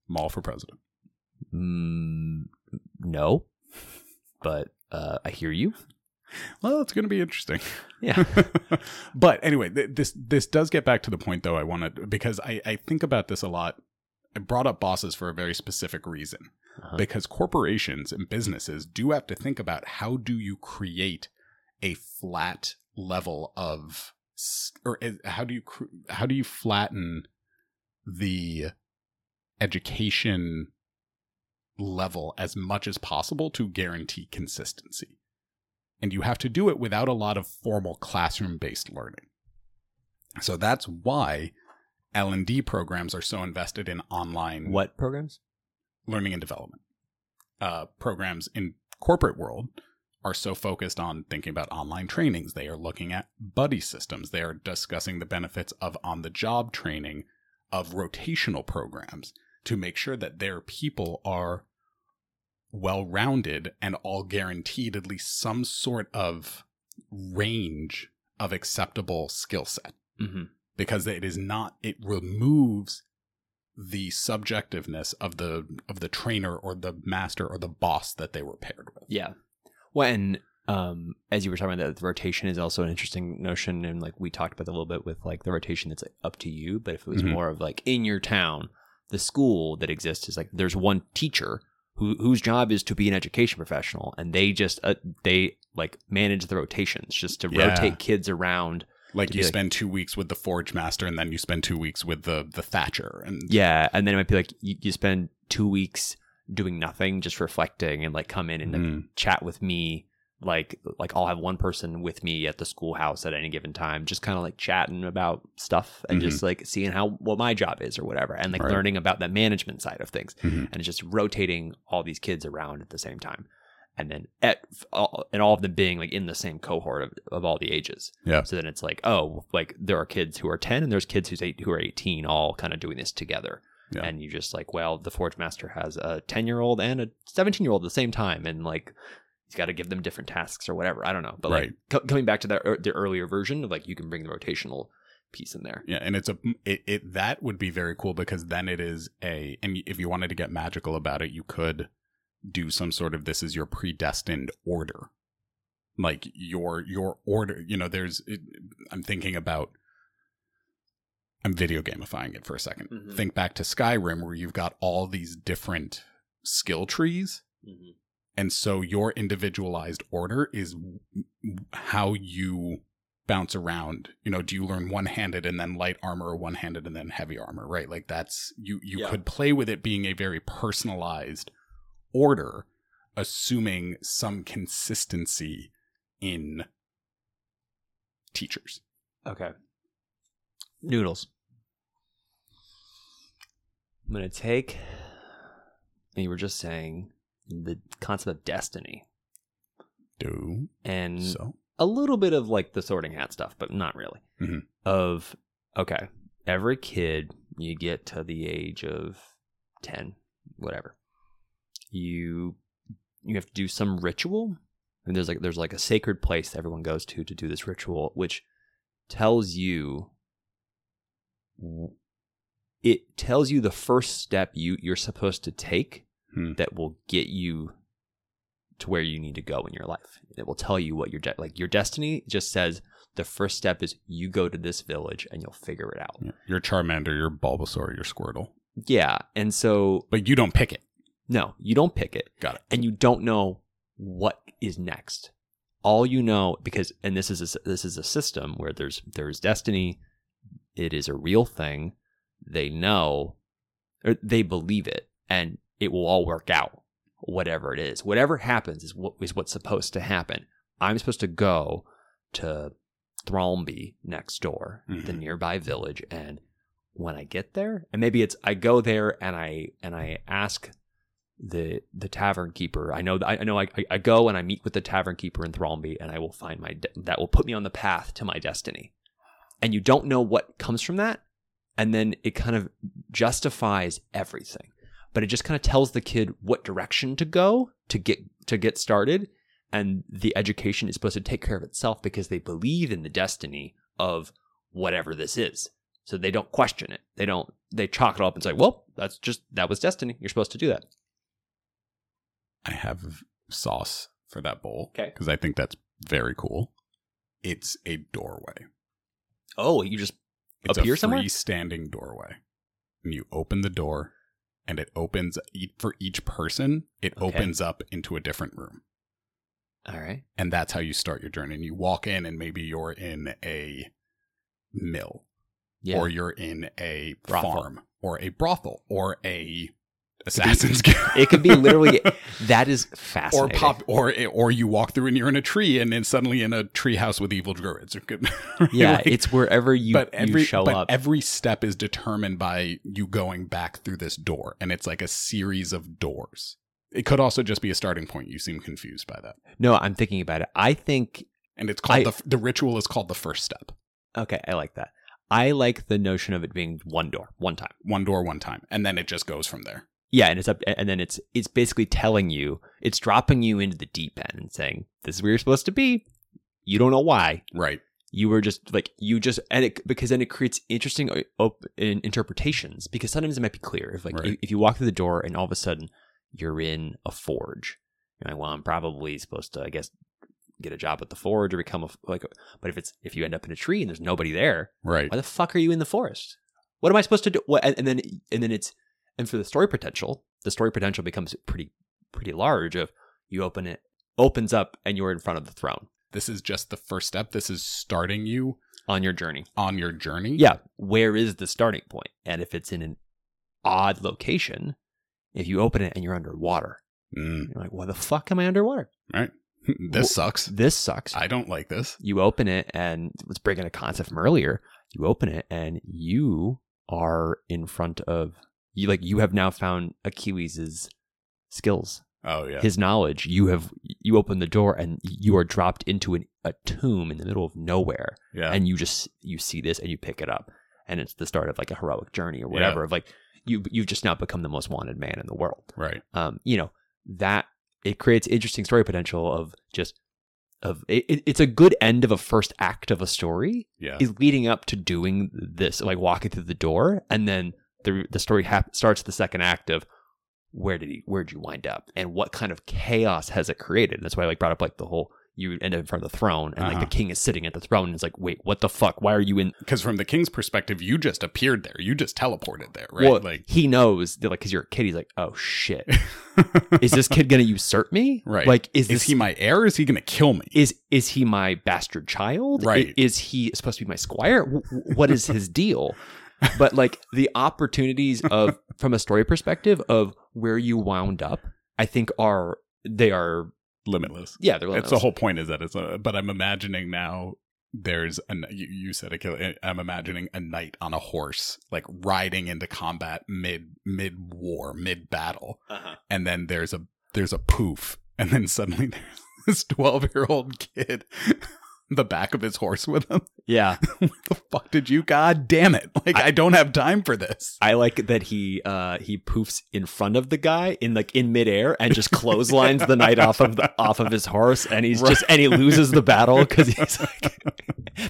Maul for president. Mm, no, but uh, I hear you. Well, it's going to be interesting. Yeah. but anyway, th- this this does get back to the point though. I want to because I I think about this a lot. I brought up bosses for a very specific reason Uh-huh. because corporations and businesses do have to think about how do you create a flat level of or how do you how do you flatten the education level as much as possible to guarantee consistency and you have to do it without a lot of formal classroom based learning so that's why l&d programs are so invested in online what programs learning and development uh, programs in corporate world are so focused on thinking about online trainings. They are looking at buddy systems. They are discussing the benefits of on the job training, of rotational programs to make sure that their people are well rounded and all guaranteed at least some sort of range of acceptable skill set. Mm-hmm. Because it is not, it removes the subjectiveness of the of the trainer or the master or the boss that they were paired with. Yeah. When um as you were talking about that the rotation is also an interesting notion and like we talked about that a little bit with like the rotation that's like up to you, but if it was mm-hmm. more of like in your town, the school that exists is like there's one teacher who whose job is to be an education professional and they just uh, they like manage the rotations just to yeah. rotate kids around like you spend like, two weeks with the forge master and then you spend two weeks with the the thatcher and yeah and then it might be like you, you spend two weeks doing nothing just reflecting and like come in and like, mm. chat with me like like I'll have one person with me at the schoolhouse at any given time, just kind of like chatting about stuff and mm-hmm. just like seeing how what my job is or whatever, and like right. learning about the management side of things, mm-hmm. and just rotating all these kids around at the same time and then at and all of them being like in the same cohort of, of all the ages. Yeah. So then it's like, oh, like there are kids who are 10 and there's kids who's eight, who are 18 all kind of doing this together. Yeah. And you just like, well, the Forge Master has a 10 year old and a 17 year old at the same time. And like, he's got to give them different tasks or whatever. I don't know. But right. like co- coming back to the, er, the earlier version of like, you can bring the rotational piece in there. Yeah. And it's a, it, it, that would be very cool because then it is a, and if you wanted to get magical about it, you could do some sort of this is your predestined order like your your order you know there's it, i'm thinking about i'm video gamifying it for a 2nd mm-hmm. think back to skyrim where you've got all these different skill trees mm-hmm. And so your individualized order is how you bounce around you know do you learn one-handed and then light armor or one-handed and then heavy armor right like that's you you yeah. could play with it being a very personalized order, assuming some consistency in teachers. Okay. Noodles. I'm going to take, and you were just saying, the concept of destiny. Do. And so. a little bit of like the sorting hat stuff, but not really. Mm-hmm. Of, okay, every kid, you get to the age of 10, whatever you you have to do some ritual and there's like there's like a sacred place that everyone goes to to do this ritual which tells you it tells you the first step you you're supposed to take hmm. that will get you to where you need to go in your life it will tell you what your de- like your destiny just says the first step is you go to this village and you'll figure it out yeah. your charmander your bulbasaur your squirtle yeah and so but you don't pick it no, you don't pick it. Got it. And you don't know what is next. All you know, because and this is a, this is a system where there's there's destiny. It is a real thing. They know, or they believe it, and it will all work out. Whatever it is, whatever happens is what is what's supposed to happen. I'm supposed to go to Thrombey next door, mm-hmm. the nearby village, and when I get there, and maybe it's I go there and I and I ask the the tavern keeper. I know I, I know I, I go and I meet with the tavern keeper in Thrombey, and I will find my de- that will put me on the path to my destiny. And you don't know what comes from that, and then it kind of justifies everything. But it just kind of tells the kid what direction to go to get to get started, and the education is supposed to take care of itself because they believe in the destiny of whatever this is. So they don't question it. They don't they chalk it up and say, "Well, that's just that was destiny. You're supposed to do that." I have sauce for that bowl. Okay. Because I think that's very cool. It's a doorway. Oh, you just appear somewhere? it's appear a somewhere? freestanding doorway. And you open the door and it opens for each person, it okay. opens up into a different room. All right. and that's how you start your journey. And you walk in, and maybe you're in a mill, Yeah. or you're in a Brothel. farm, or a brothel, or a assassin's guild. it could be literally that is fascinating. or pop, or or you walk through and you're in a tree, and then suddenly in a tree house with evil druids. Yeah, like- it's wherever you, but every you show but up. every step is determined by you going back through this door, and it's like a series of doors. It could also just be a starting point. You seem confused by that, no, I'm thinking about it. I think and it's called I- the the ritual is called the first step. okay, I like that. I like the notion of it being one door, one time. One door, one time, and then it just goes from there. Yeah, and it's up, and then it's it's basically telling you, it's dropping you into the deep end and saying, "This is where you're supposed to be." You don't know why. Right. You were just like you just and it because then it creates interesting uh, op- in interpretations because sometimes it might be clear if like Right. if, if you walk through the door and all of a sudden you're in a forge, you're like, well, I'm probably supposed to, I guess, get a job at the forge or become a like. But if it's if you end up in a tree and there's nobody there, Right. why the fuck are you in the forest? What am I supposed to do? What, and, and then and then it's and for the story potential, the story potential becomes pretty pretty large. Of you open it, opens up, and you're in front of the throne This is just the first step. This is starting you on your journey. on your journey. Yeah, where is the starting point? And if it's in an odd location, if you open it and you're underwater, Mm, you're like, why the fuck am I underwater? Right. this sucks. This sucks. I don't like this. you open it and let's bring in a concept from earlier you open it and you are in front of you like you have now found achilles's skills Oh yeah. his knowledge you have you open the door and you are dropped into an, a tomb in the middle of nowhere yeah. and you just you see this and you pick it up and it's the start of like a heroic journey or whatever of like you you've just now become the most wanted man in the world right. um, you know that it creates interesting story potential of just of it- it's a good end of a first act of a story Yeah. is leading up to doing this like walking through the door and then the the story hap- starts the second act of where did he where did you wind up and what kind of chaos has it created and that's why I like brought up like the whole you end up in front of the throne and like Uh-huh. the king is sitting at the throne and it's like wait what the fuck why are you in Because from the king's perspective, you just appeared there. You just teleported there, right? well, like, he knows that like because you're a kid he's like oh shit is this kid gonna usurp me right? like is is this he my heir? Is he going to kill me? is is he my bastard child? Right. I- Is he supposed to be my squire? What is his deal? But like the opportunities of from a story perspective of where you wound up, I think are they are Limitless. yeah they're It's the whole point is that it's a. But I'm imagining now. There's a you, you said a kill. I'm imagining a knight on a horse, like riding into combat mid mid war, mid battle, uh and then there's a there's a poof, and then suddenly there's this 12 year old kid, the back of his horse with him. yeah. what the fuck did you? God damn it! Like I, don't have time for this. I like that he uh he poofs in front of the guy in like in midair and just clotheslines the knight off of the off of his horse and he's just and he loses the battle because he's like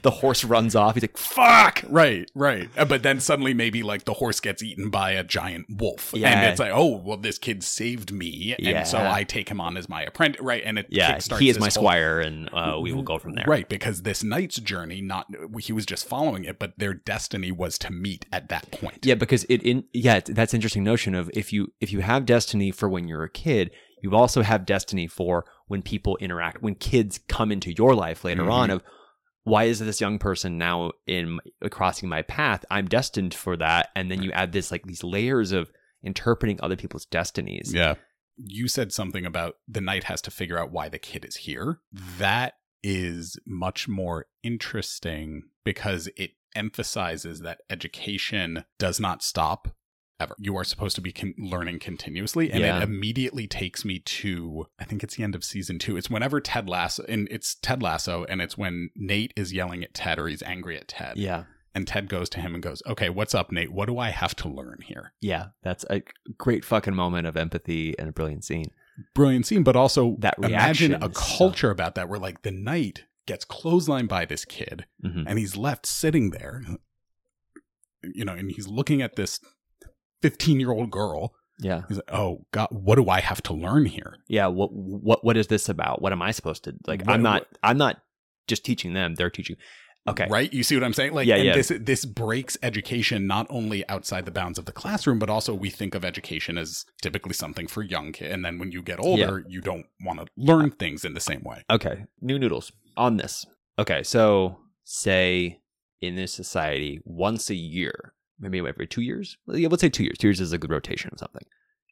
the horse runs off. He's like fuck. Right, right. Uh, But then suddenly maybe like the horse gets eaten by a giant wolf. Yeah. And it's like, oh, well, this kid saved me. And so I take him on as my apprentice. Right. And it Yeah, he is my whole- squire and uh, we will go from there. Right. Because this knight's journey, not, he was just following it, but their destiny was to meet at that point. Yeah, because it in yeah, that's interesting notion of if you if you have destiny for when you're a kid, you also have destiny for when people interact, when kids come into your life later on. Mhm. Of why is this young person now in crossing my path? I'm destined for that, and then you add this like these layers of interpreting other people's destinies. Yeah. You said something about the knight has to figure out why the kid is here. That is much more interesting because it emphasizes that education does not stop ever. You are supposed to be con- learning continuously. And Yeah. it immediately takes me to, I think it's the end of season two. It's whenever Ted Lasso, and it's Ted Lasso, and it's when Nate is yelling at Ted or he's angry at Ted. Yeah, And Ted goes to him and goes, Okay, what's up, Nate? What do I have to learn here? yeah, that's a great fucking moment of empathy and a brilliant scene. Brilliant scene, but also That imagine a culture about that where like the knight gets clotheslined by this kid Mhm. and he's left sitting there, you know, and he's looking at this 15 year old girl. Yeah, He's like, oh God, what do I have to learn here? yeah. What what what is this about? What am I supposed to like? What- I'm not. I'm not just teaching them. They're teaching. Okay. Right? You see what I'm saying? Like Yeah, and yeah. this this breaks education not only outside the bounds of the classroom, but also we think of education as typically something for young kids. And then when you get older, you don't want to learn uh, things in the same way. Okay. New noodles on this. Okay. So say in this society, once a year, maybe every two years. Yeah, let's say two years. Two years is a good rotation of something.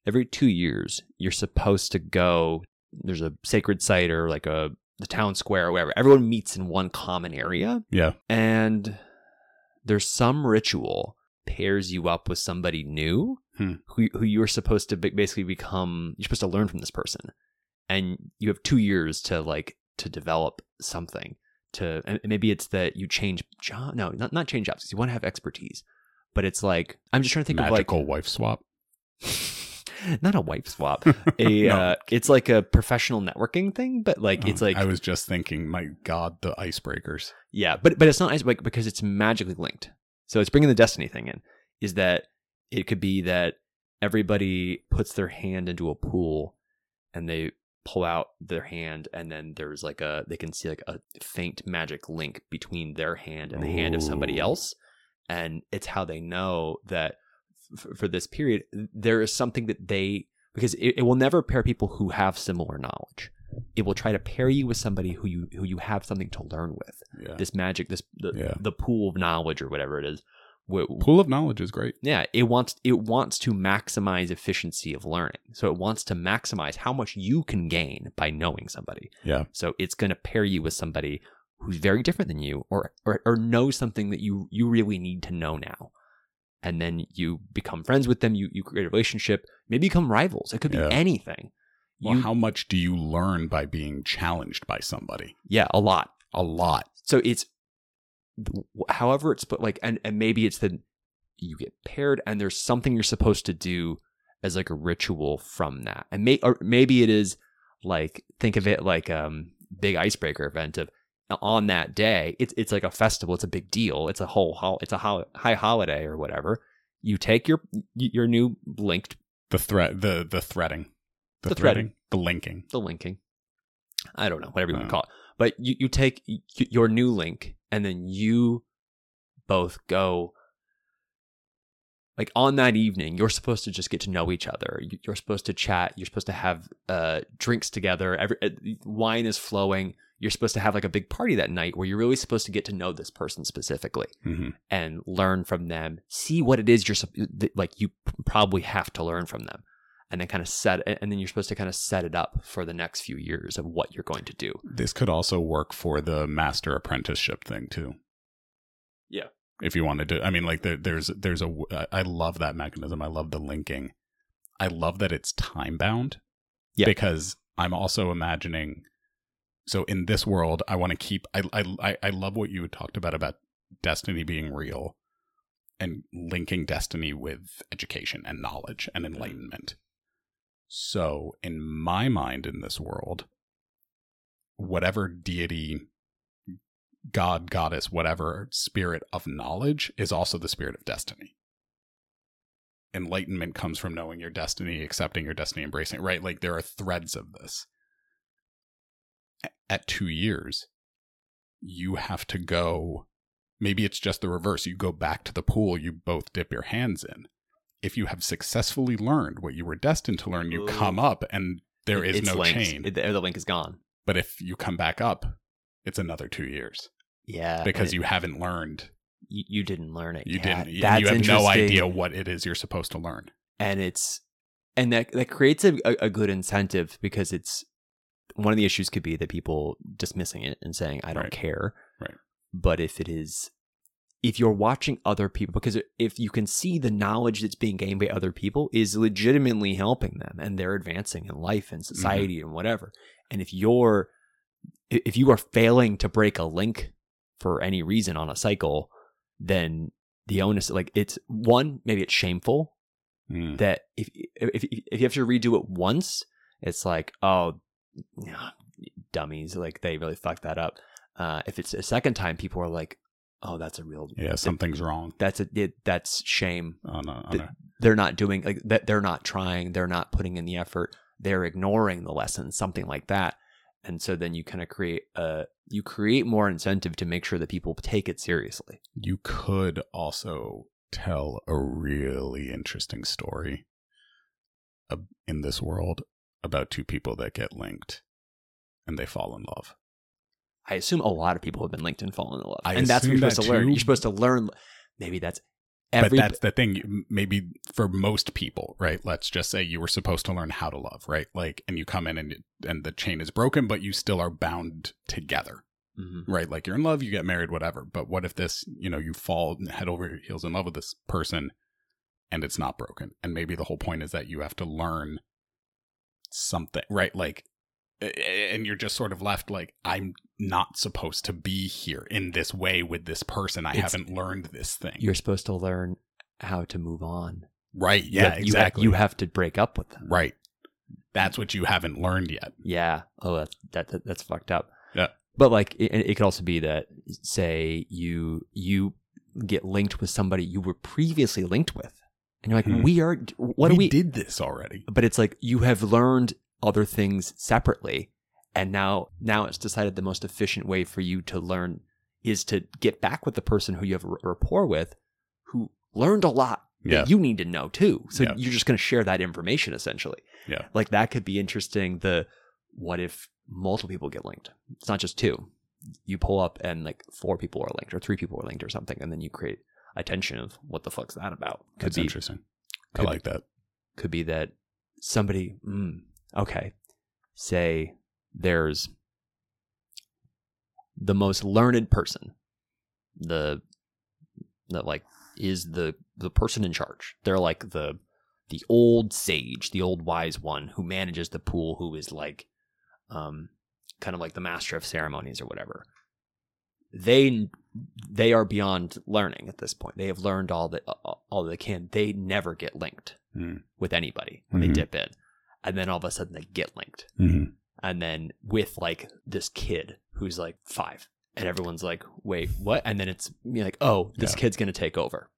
Every two years, you're supposed to go. There's a sacred site or like a the town square or wherever. Everyone meets in one common area, Yeah. and there's some ritual pairs you up with somebody new Hmm. who who you're supposed to ba- basically become. You're supposed to learn from this person, and you have two years to like to develop something. To and maybe it's that you change job. No, not not change jobs. You want to have expertise, but it's like I'm just trying to think Magical of like. Magical wife swap. not a wife swap. A No. uh, it's like a professional networking thing, but like it's Oh, like I was just thinking, my God, the icebreakers. Yeah, but but it's not ice- like because it's magically linked. So it's bringing the destiny thing in. Is that it could be that everybody puts their hand into a pool and they pull out their hand and then there's like a they can see like a faint magic link between their hand and the hand of somebody else and it's how they know that f- for this period there is something that they because it, it will never pair people who have similar knowledge it will try to pair you with somebody who you who you have something to learn with Yeah. this magic this the, Yeah. the pool of knowledge or whatever it is Pool of knowledge is great. yeah it wants it wants to maximize efficiency of learning so it wants to maximize how much you can gain by knowing somebody Yeah. so it's going to pair you with somebody who's very different than you or, or or knows something that you you really need to know now and then you become friends with them you you create a relationship maybe become rivals it could be Yeah. anything Well, you, how much do you learn by being challenged by somebody? yeah a lot A lot. so it's however it's put like and, and maybe it's that you get paired and there's something you're supposed to do as like a ritual from that and may or maybe it is like think of it like um big icebreaker event of on that day it's it's like a festival it's a big deal it's a whole hol- it's a hol- high holiday or whatever you take your your new linked The threat, the the threading, the, The threading, threading. the linking. the linking. I don't know, whatever you want to call it. But you, you take y- your new link and then you both go like on that evening, you're supposed to just get to know each other. You- You're supposed to chat. You're supposed to have uh, drinks together. Every uh, wine is flowing. You're supposed to have like a big party that night where you're really supposed to get to know this person specifically hmm and learn from them. See what it is you're like. You probably have to learn from them, and then kind of set. And then you're supposed to kind of set it up for the next few years of what you're going to do. This could also work for the master apprenticeship thing too. Yeah. If you wanted to, I mean, like there, there's there's a I love that mechanism. I love the linking. I love that it's time bound. Yeah. Because I'm also imagining. So in this world, I want to keep. I I I- I love what you had talked about about destiny being real, and linking destiny with education and knowledge and mm-hmm. enlightenment. So in my mind, in this world, whatever deity, god, goddess, whatever spirit of knowledge is also the spirit of destiny. Enlightenment comes from knowing your destiny, accepting your destiny, embracing it, right? Like there are threads of this. At two years, you have to go. Maybe it's just the reverse. You go back to the pool you both dip your hands in. If you have successfully learned what you were destined to learn, you Ooh. come up and there It- is no linked. chain. It- the link is gone. But if you come back up, it's another two years Yeah, because and you haven't learned. you, you didn't learn it. You Yeah, didn't. That's you have no idea what it is you're supposed to learn. and it's and that that creates a, a good incentive because it's one of the issues could be that people dismissing it and saying I don't Right. care. Right. But if it is if you're watching other people because if you can see the knowledge that's being gained by other people is legitimately helping them and they're advancing in life and society and whatever. And if you're if you are failing to break a link for any reason on a cycle, then the onus like it's one maybe it's shameful Mm. that if if if you have to redo it once, it's like oh, dummies, like they really fucked that up. Uh, if it's a second time, people are like, oh, that's a real Yeah, something's wrong. that's a it, that's shame. On a, on Th- a, They're not doing like that. They're not trying. They're not putting in the effort. They're ignoring the lesson. Something like that. and so then you kind of create a you create more incentive to make sure that people take it seriously. You could also tell a really interesting story ab- in this world about two people that get linked and they fall in love. I assume a lot of people have been linked and fallen in love, I and that's what you're supposed to learn. too. You're supposed to learn. Maybe that's every. but that's the thing. Maybe for most people, right? Let's just say you were supposed to learn how to love, right? Like, and you come in and and the chain is broken, but you still are bound together, Mhm. right? Like you're in love, you get married, whatever. But what if this, you know, you fall head over heels in love with this person, and it's not broken? And maybe the whole point is that you have to learn something, right? Like, and you're just sort of left like, I'm not supposed to be here in this way with this person. I It's- haven't learned this thing. You're supposed to learn how to move on. Right. You Yeah, have- you exactly. You have to break up with them. right. That's what you haven't learned yet. Yeah. Oh, that's that, that that's fucked up. Yeah. But like, it, it could also be that say you you get linked with somebody you were previously linked with, and you're like, Hmm. we are. What we do we? did this already. but it's like you have learned other things separately, and now now it's decided the most efficient way for you to learn is to get back with the person who you have a rapport with, who learned a lot Yeah. that you need to know too. So Yeah. you're just going to share that information essentially. Yeah. Like that could be interesting. The what if multiple people get linked? It's not just two. You pull up and like four people are linked or three people are linked or something, and then you create a tension of what the fuck's that about? Could That's be interesting. I could- like that. could be that somebody mm, okay say there's the most learned person the that like is the the person in charge they're like the the old sage the old wise one who manages the pool who is like um kind of like the master of ceremonies or whatever they they are beyond learning at this point they have learned all that all they can they never get linked Hmm. with anybody when they Mhm. dip in. And then all of a sudden they get linked. Mm-hmm. And then with like this kid who's like five. And everyone's like, wait, what? And then it's you're like, oh, this Yeah. kid's going to take over.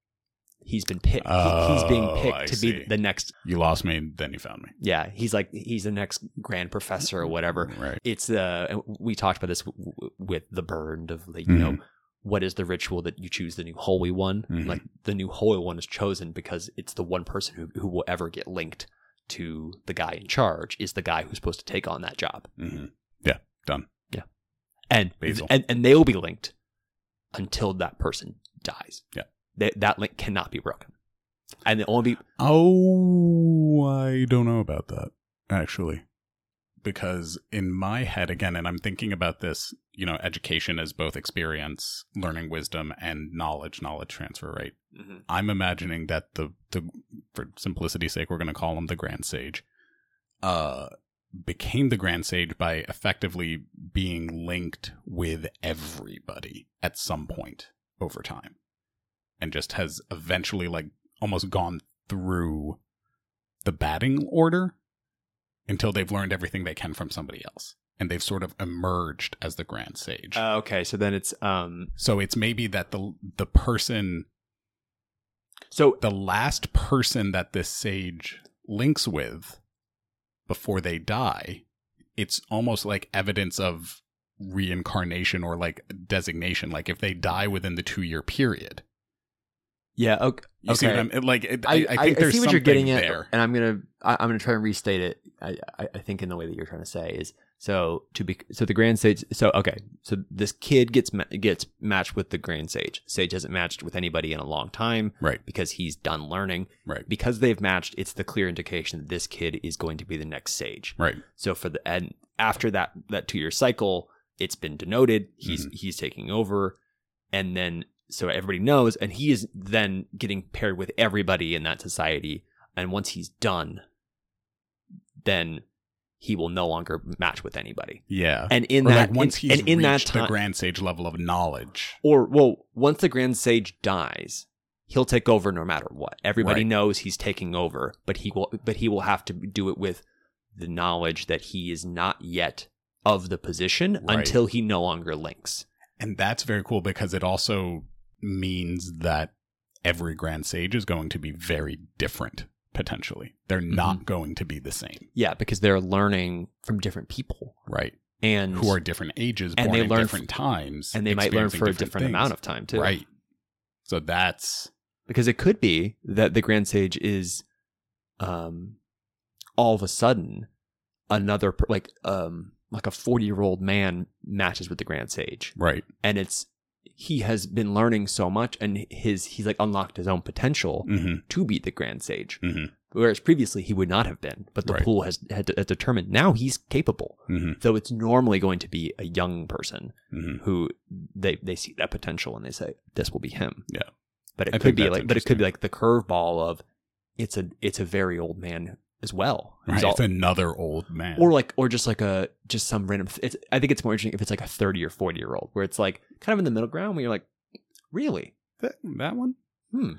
He's been picked. he- he's being Oh, picked I to see. be the next. You lost me, then you found me. Yeah. He's like, he's the next grand professor or whatever. Right. It's, uh, we talked about this w- w- with the burned of like, you know, Mhm. What is the ritual that you choose the new holy one? Mhm. Like the new holy one is chosen because it's the one person who, who will ever get linked to the guy in charge is the guy who's supposed to take on that job. hmm Yeah. Done. Yeah, and Basil. and and they will be linked until that person dies. Yeah. They, that link cannot be broken. And the only be Oh, I don't know about that actually. Because in my head again and I'm thinking about this, you know, education as both experience, learning wisdom and knowledge, knowledge transfer, right? I'm imagining that the the for simplicity's sake, we're going to call him the Grand Sage. Uh, became the Grand Sage by effectively being linked with everybody at some point over time, and just has eventually like almost gone through the batting order until they've learned everything they can from somebody else, and they've sort of emerged as the Grand Sage. Uh, okay, so then it's um so it's maybe that the the person so the last person that this sage links with before they die, it's almost like evidence of reincarnation or like designation. Like if they die within the two year period, yeah, okay. you see what I'm like. I, I, I think there's see what you're getting at, there. and I'm gonna I, I'm gonna try and restate it. I, I I think in the way that you're trying to say is so to be so the Grand Sage. So okay, so this kid gets gets matched with the Grand Sage. Sage hasn't matched with anybody in a long time Right, because he's done learning. right, Because they've matched, it's the clear indication that this kid is going to be the next Sage. right. So for the and after that that two year cycle, it's been denoted. He's mm-hmm. he's taking over, and then so everybody knows, and he is then getting paired with everybody in that society. And once he's done, then he will no longer match with anybody. Yeah. And in Or that, like once in- he's and in that the grand sage level of knowledge. or well, once the Grand Sage dies, he'll take over no matter what. Everybody Right. knows he's taking over, but he will but he will have to do it with the knowledge that he is not yet of the position Right. until he no longer links. And that's very cool because it also means that every grand sage is going to be very different potentially. They're Mm-hmm. not going to be the same. Yeah, because they're learning from different people. Right. and who are different ages, And born they learn different times, and they might learn for a different things. amount of time too. right. So that's because it could be that the grand sage is um all of a sudden another like um like a 40 year old man matches with the grand sage right. and it's he has been learning so much and his he's like unlocked his own potential hmm to beat the grand sage. Hmm whereas previously he would not have been but the Right. pool has had, had determined now he's capable. Hmm though it's normally going to be a young person hmm who they they see that potential and they say this will be him. Yeah. But it I could be like but it could be like the curveball of it's a it's a very old man as well. He's Right. all- it's another old man. or like or just like a just some random it's I think it's more interesting if it's like a 30 or 40 year old where it's like kind of in the middle ground where you're like really? that, that one. Hmm.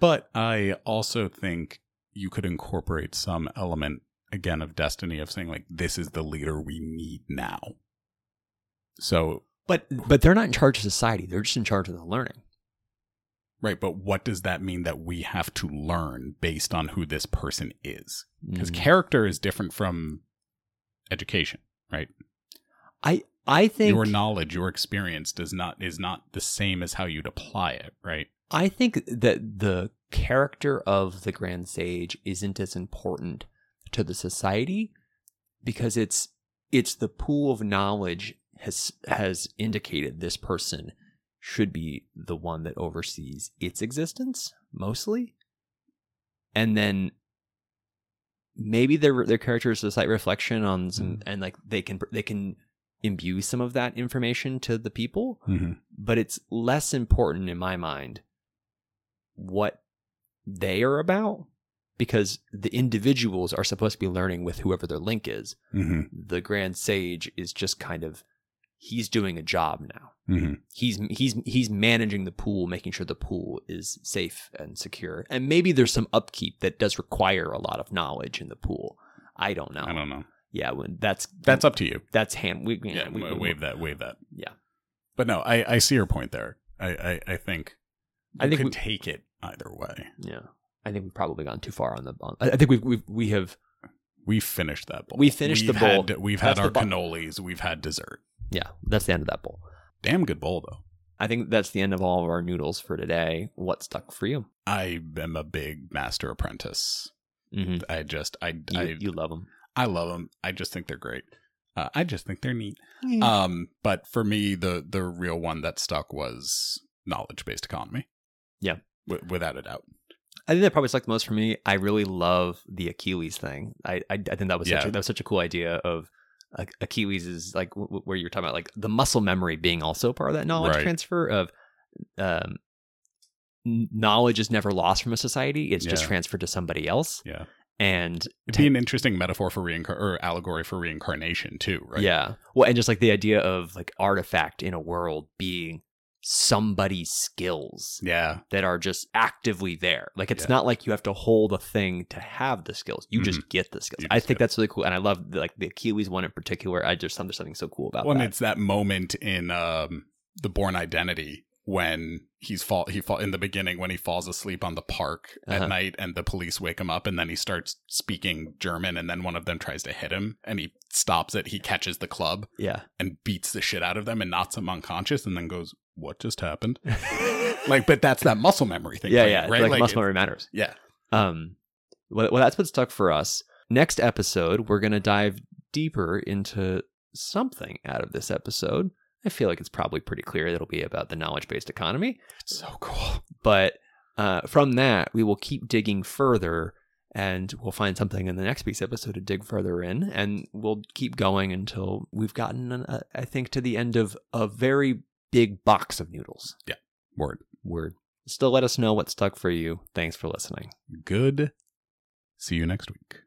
But I also think you could incorporate some element again of destiny of saying like this is the leader we need now. So But but they're not in charge of society. They're just in charge of the learning. Right, but what does that mean that we have to learn based on who this person is? Because Mm. character is different from education, right? I I think your knowledge, your experience does not is not the same as how you'd apply it, right? I think that the character of the Grand Sage isn't as important to the society because it's it's the pool of knowledge has has indicated this person should be the one that oversees its existence mostly, and then maybe their their character is a slight reflection on some and like they can they can imbue some of that information to the people Mm-hmm. but it's less important in my mind what they are about because the individuals are supposed to be learning with whoever their link is. Mm-hmm. The grand sage is just kind of he's doing a job now. Mm-hmm. He's he's he's managing the pool, making sure the pool is safe and secure. And maybe there's some upkeep that does require a lot of knowledge in the pool. I don't know. I don't know. Yeah, when that's That's up to you. that's hand. We, Yeah, we, we, wave that, wave that. Yeah. But no, I, I see your point there. I, I, I think I think we- take it either way. Yeah, I think we've probably gone too far on the. On, I think we've, we've we have We finished that bowl. We finished the We've bowl. Had, we've That's had our the cannolis. We've had dessert. Yeah. That's the end of that bowl. Damn good bowl though. I think that's the end of all of our noodles for today. What stuck for you? I am a big master apprentice. Mm-hmm. I just I You, I, you love them. I love them. I just think they're great. Uh, I just think they're neat. Mm. Um, but for me, the the real one that stuck was knowledge based economy. Yeah. w- without a doubt. I think that probably stuck the most for me. I really love the Achilles thing. I I, I think that was such Yeah. a, that was such a cool idea of uh, Achilles is like w- w- where you're talking about like the muscle memory being also part of that knowledge Right. transfer of um knowledge is never lost from a society. It's just transferred to somebody else. Yeah. And It'd be an interesting metaphor for reincar or allegory for reincarnation too, right? Yeah. Well, and just like the idea of like artifact in a world being somebody's skills Yeah. that are just actively there. Like it's Yeah. not like you have to hold a thing to have the skills. You just get the skills. I think that's really cool, and I love the, like the Achilles one in particular. I just there's something so cool about Well, and that. it's that moment in um, the Bourne Identity when he's fall he fall in the beginning when he falls asleep on the park Uh-huh. at night and the police wake him up and then he starts speaking German and then one of them tries to hit him and he stops it. He catches the club Yeah. and beats the shit out of them and knocks them unconscious and then goes, "What just happened?" like, but that's that muscle memory thing. yeah, you, yeah. right? Like, muscle memory matters. yeah. Um, well, well, that's what stuck for us. Next episode, we're gonna dive deeper into something out of this episode. I feel like it's probably pretty clear that it'll be about the knowledge based economy. So cool. But uh, from that, we will keep digging further and we'll find something in the next week's episode to dig further in. And we'll keep going until we've gotten, uh, I think, to the end of a very big box of noodles. Yeah. Word. Word. Still let us know what stuck for you. Thanks for listening. Good. See you next week.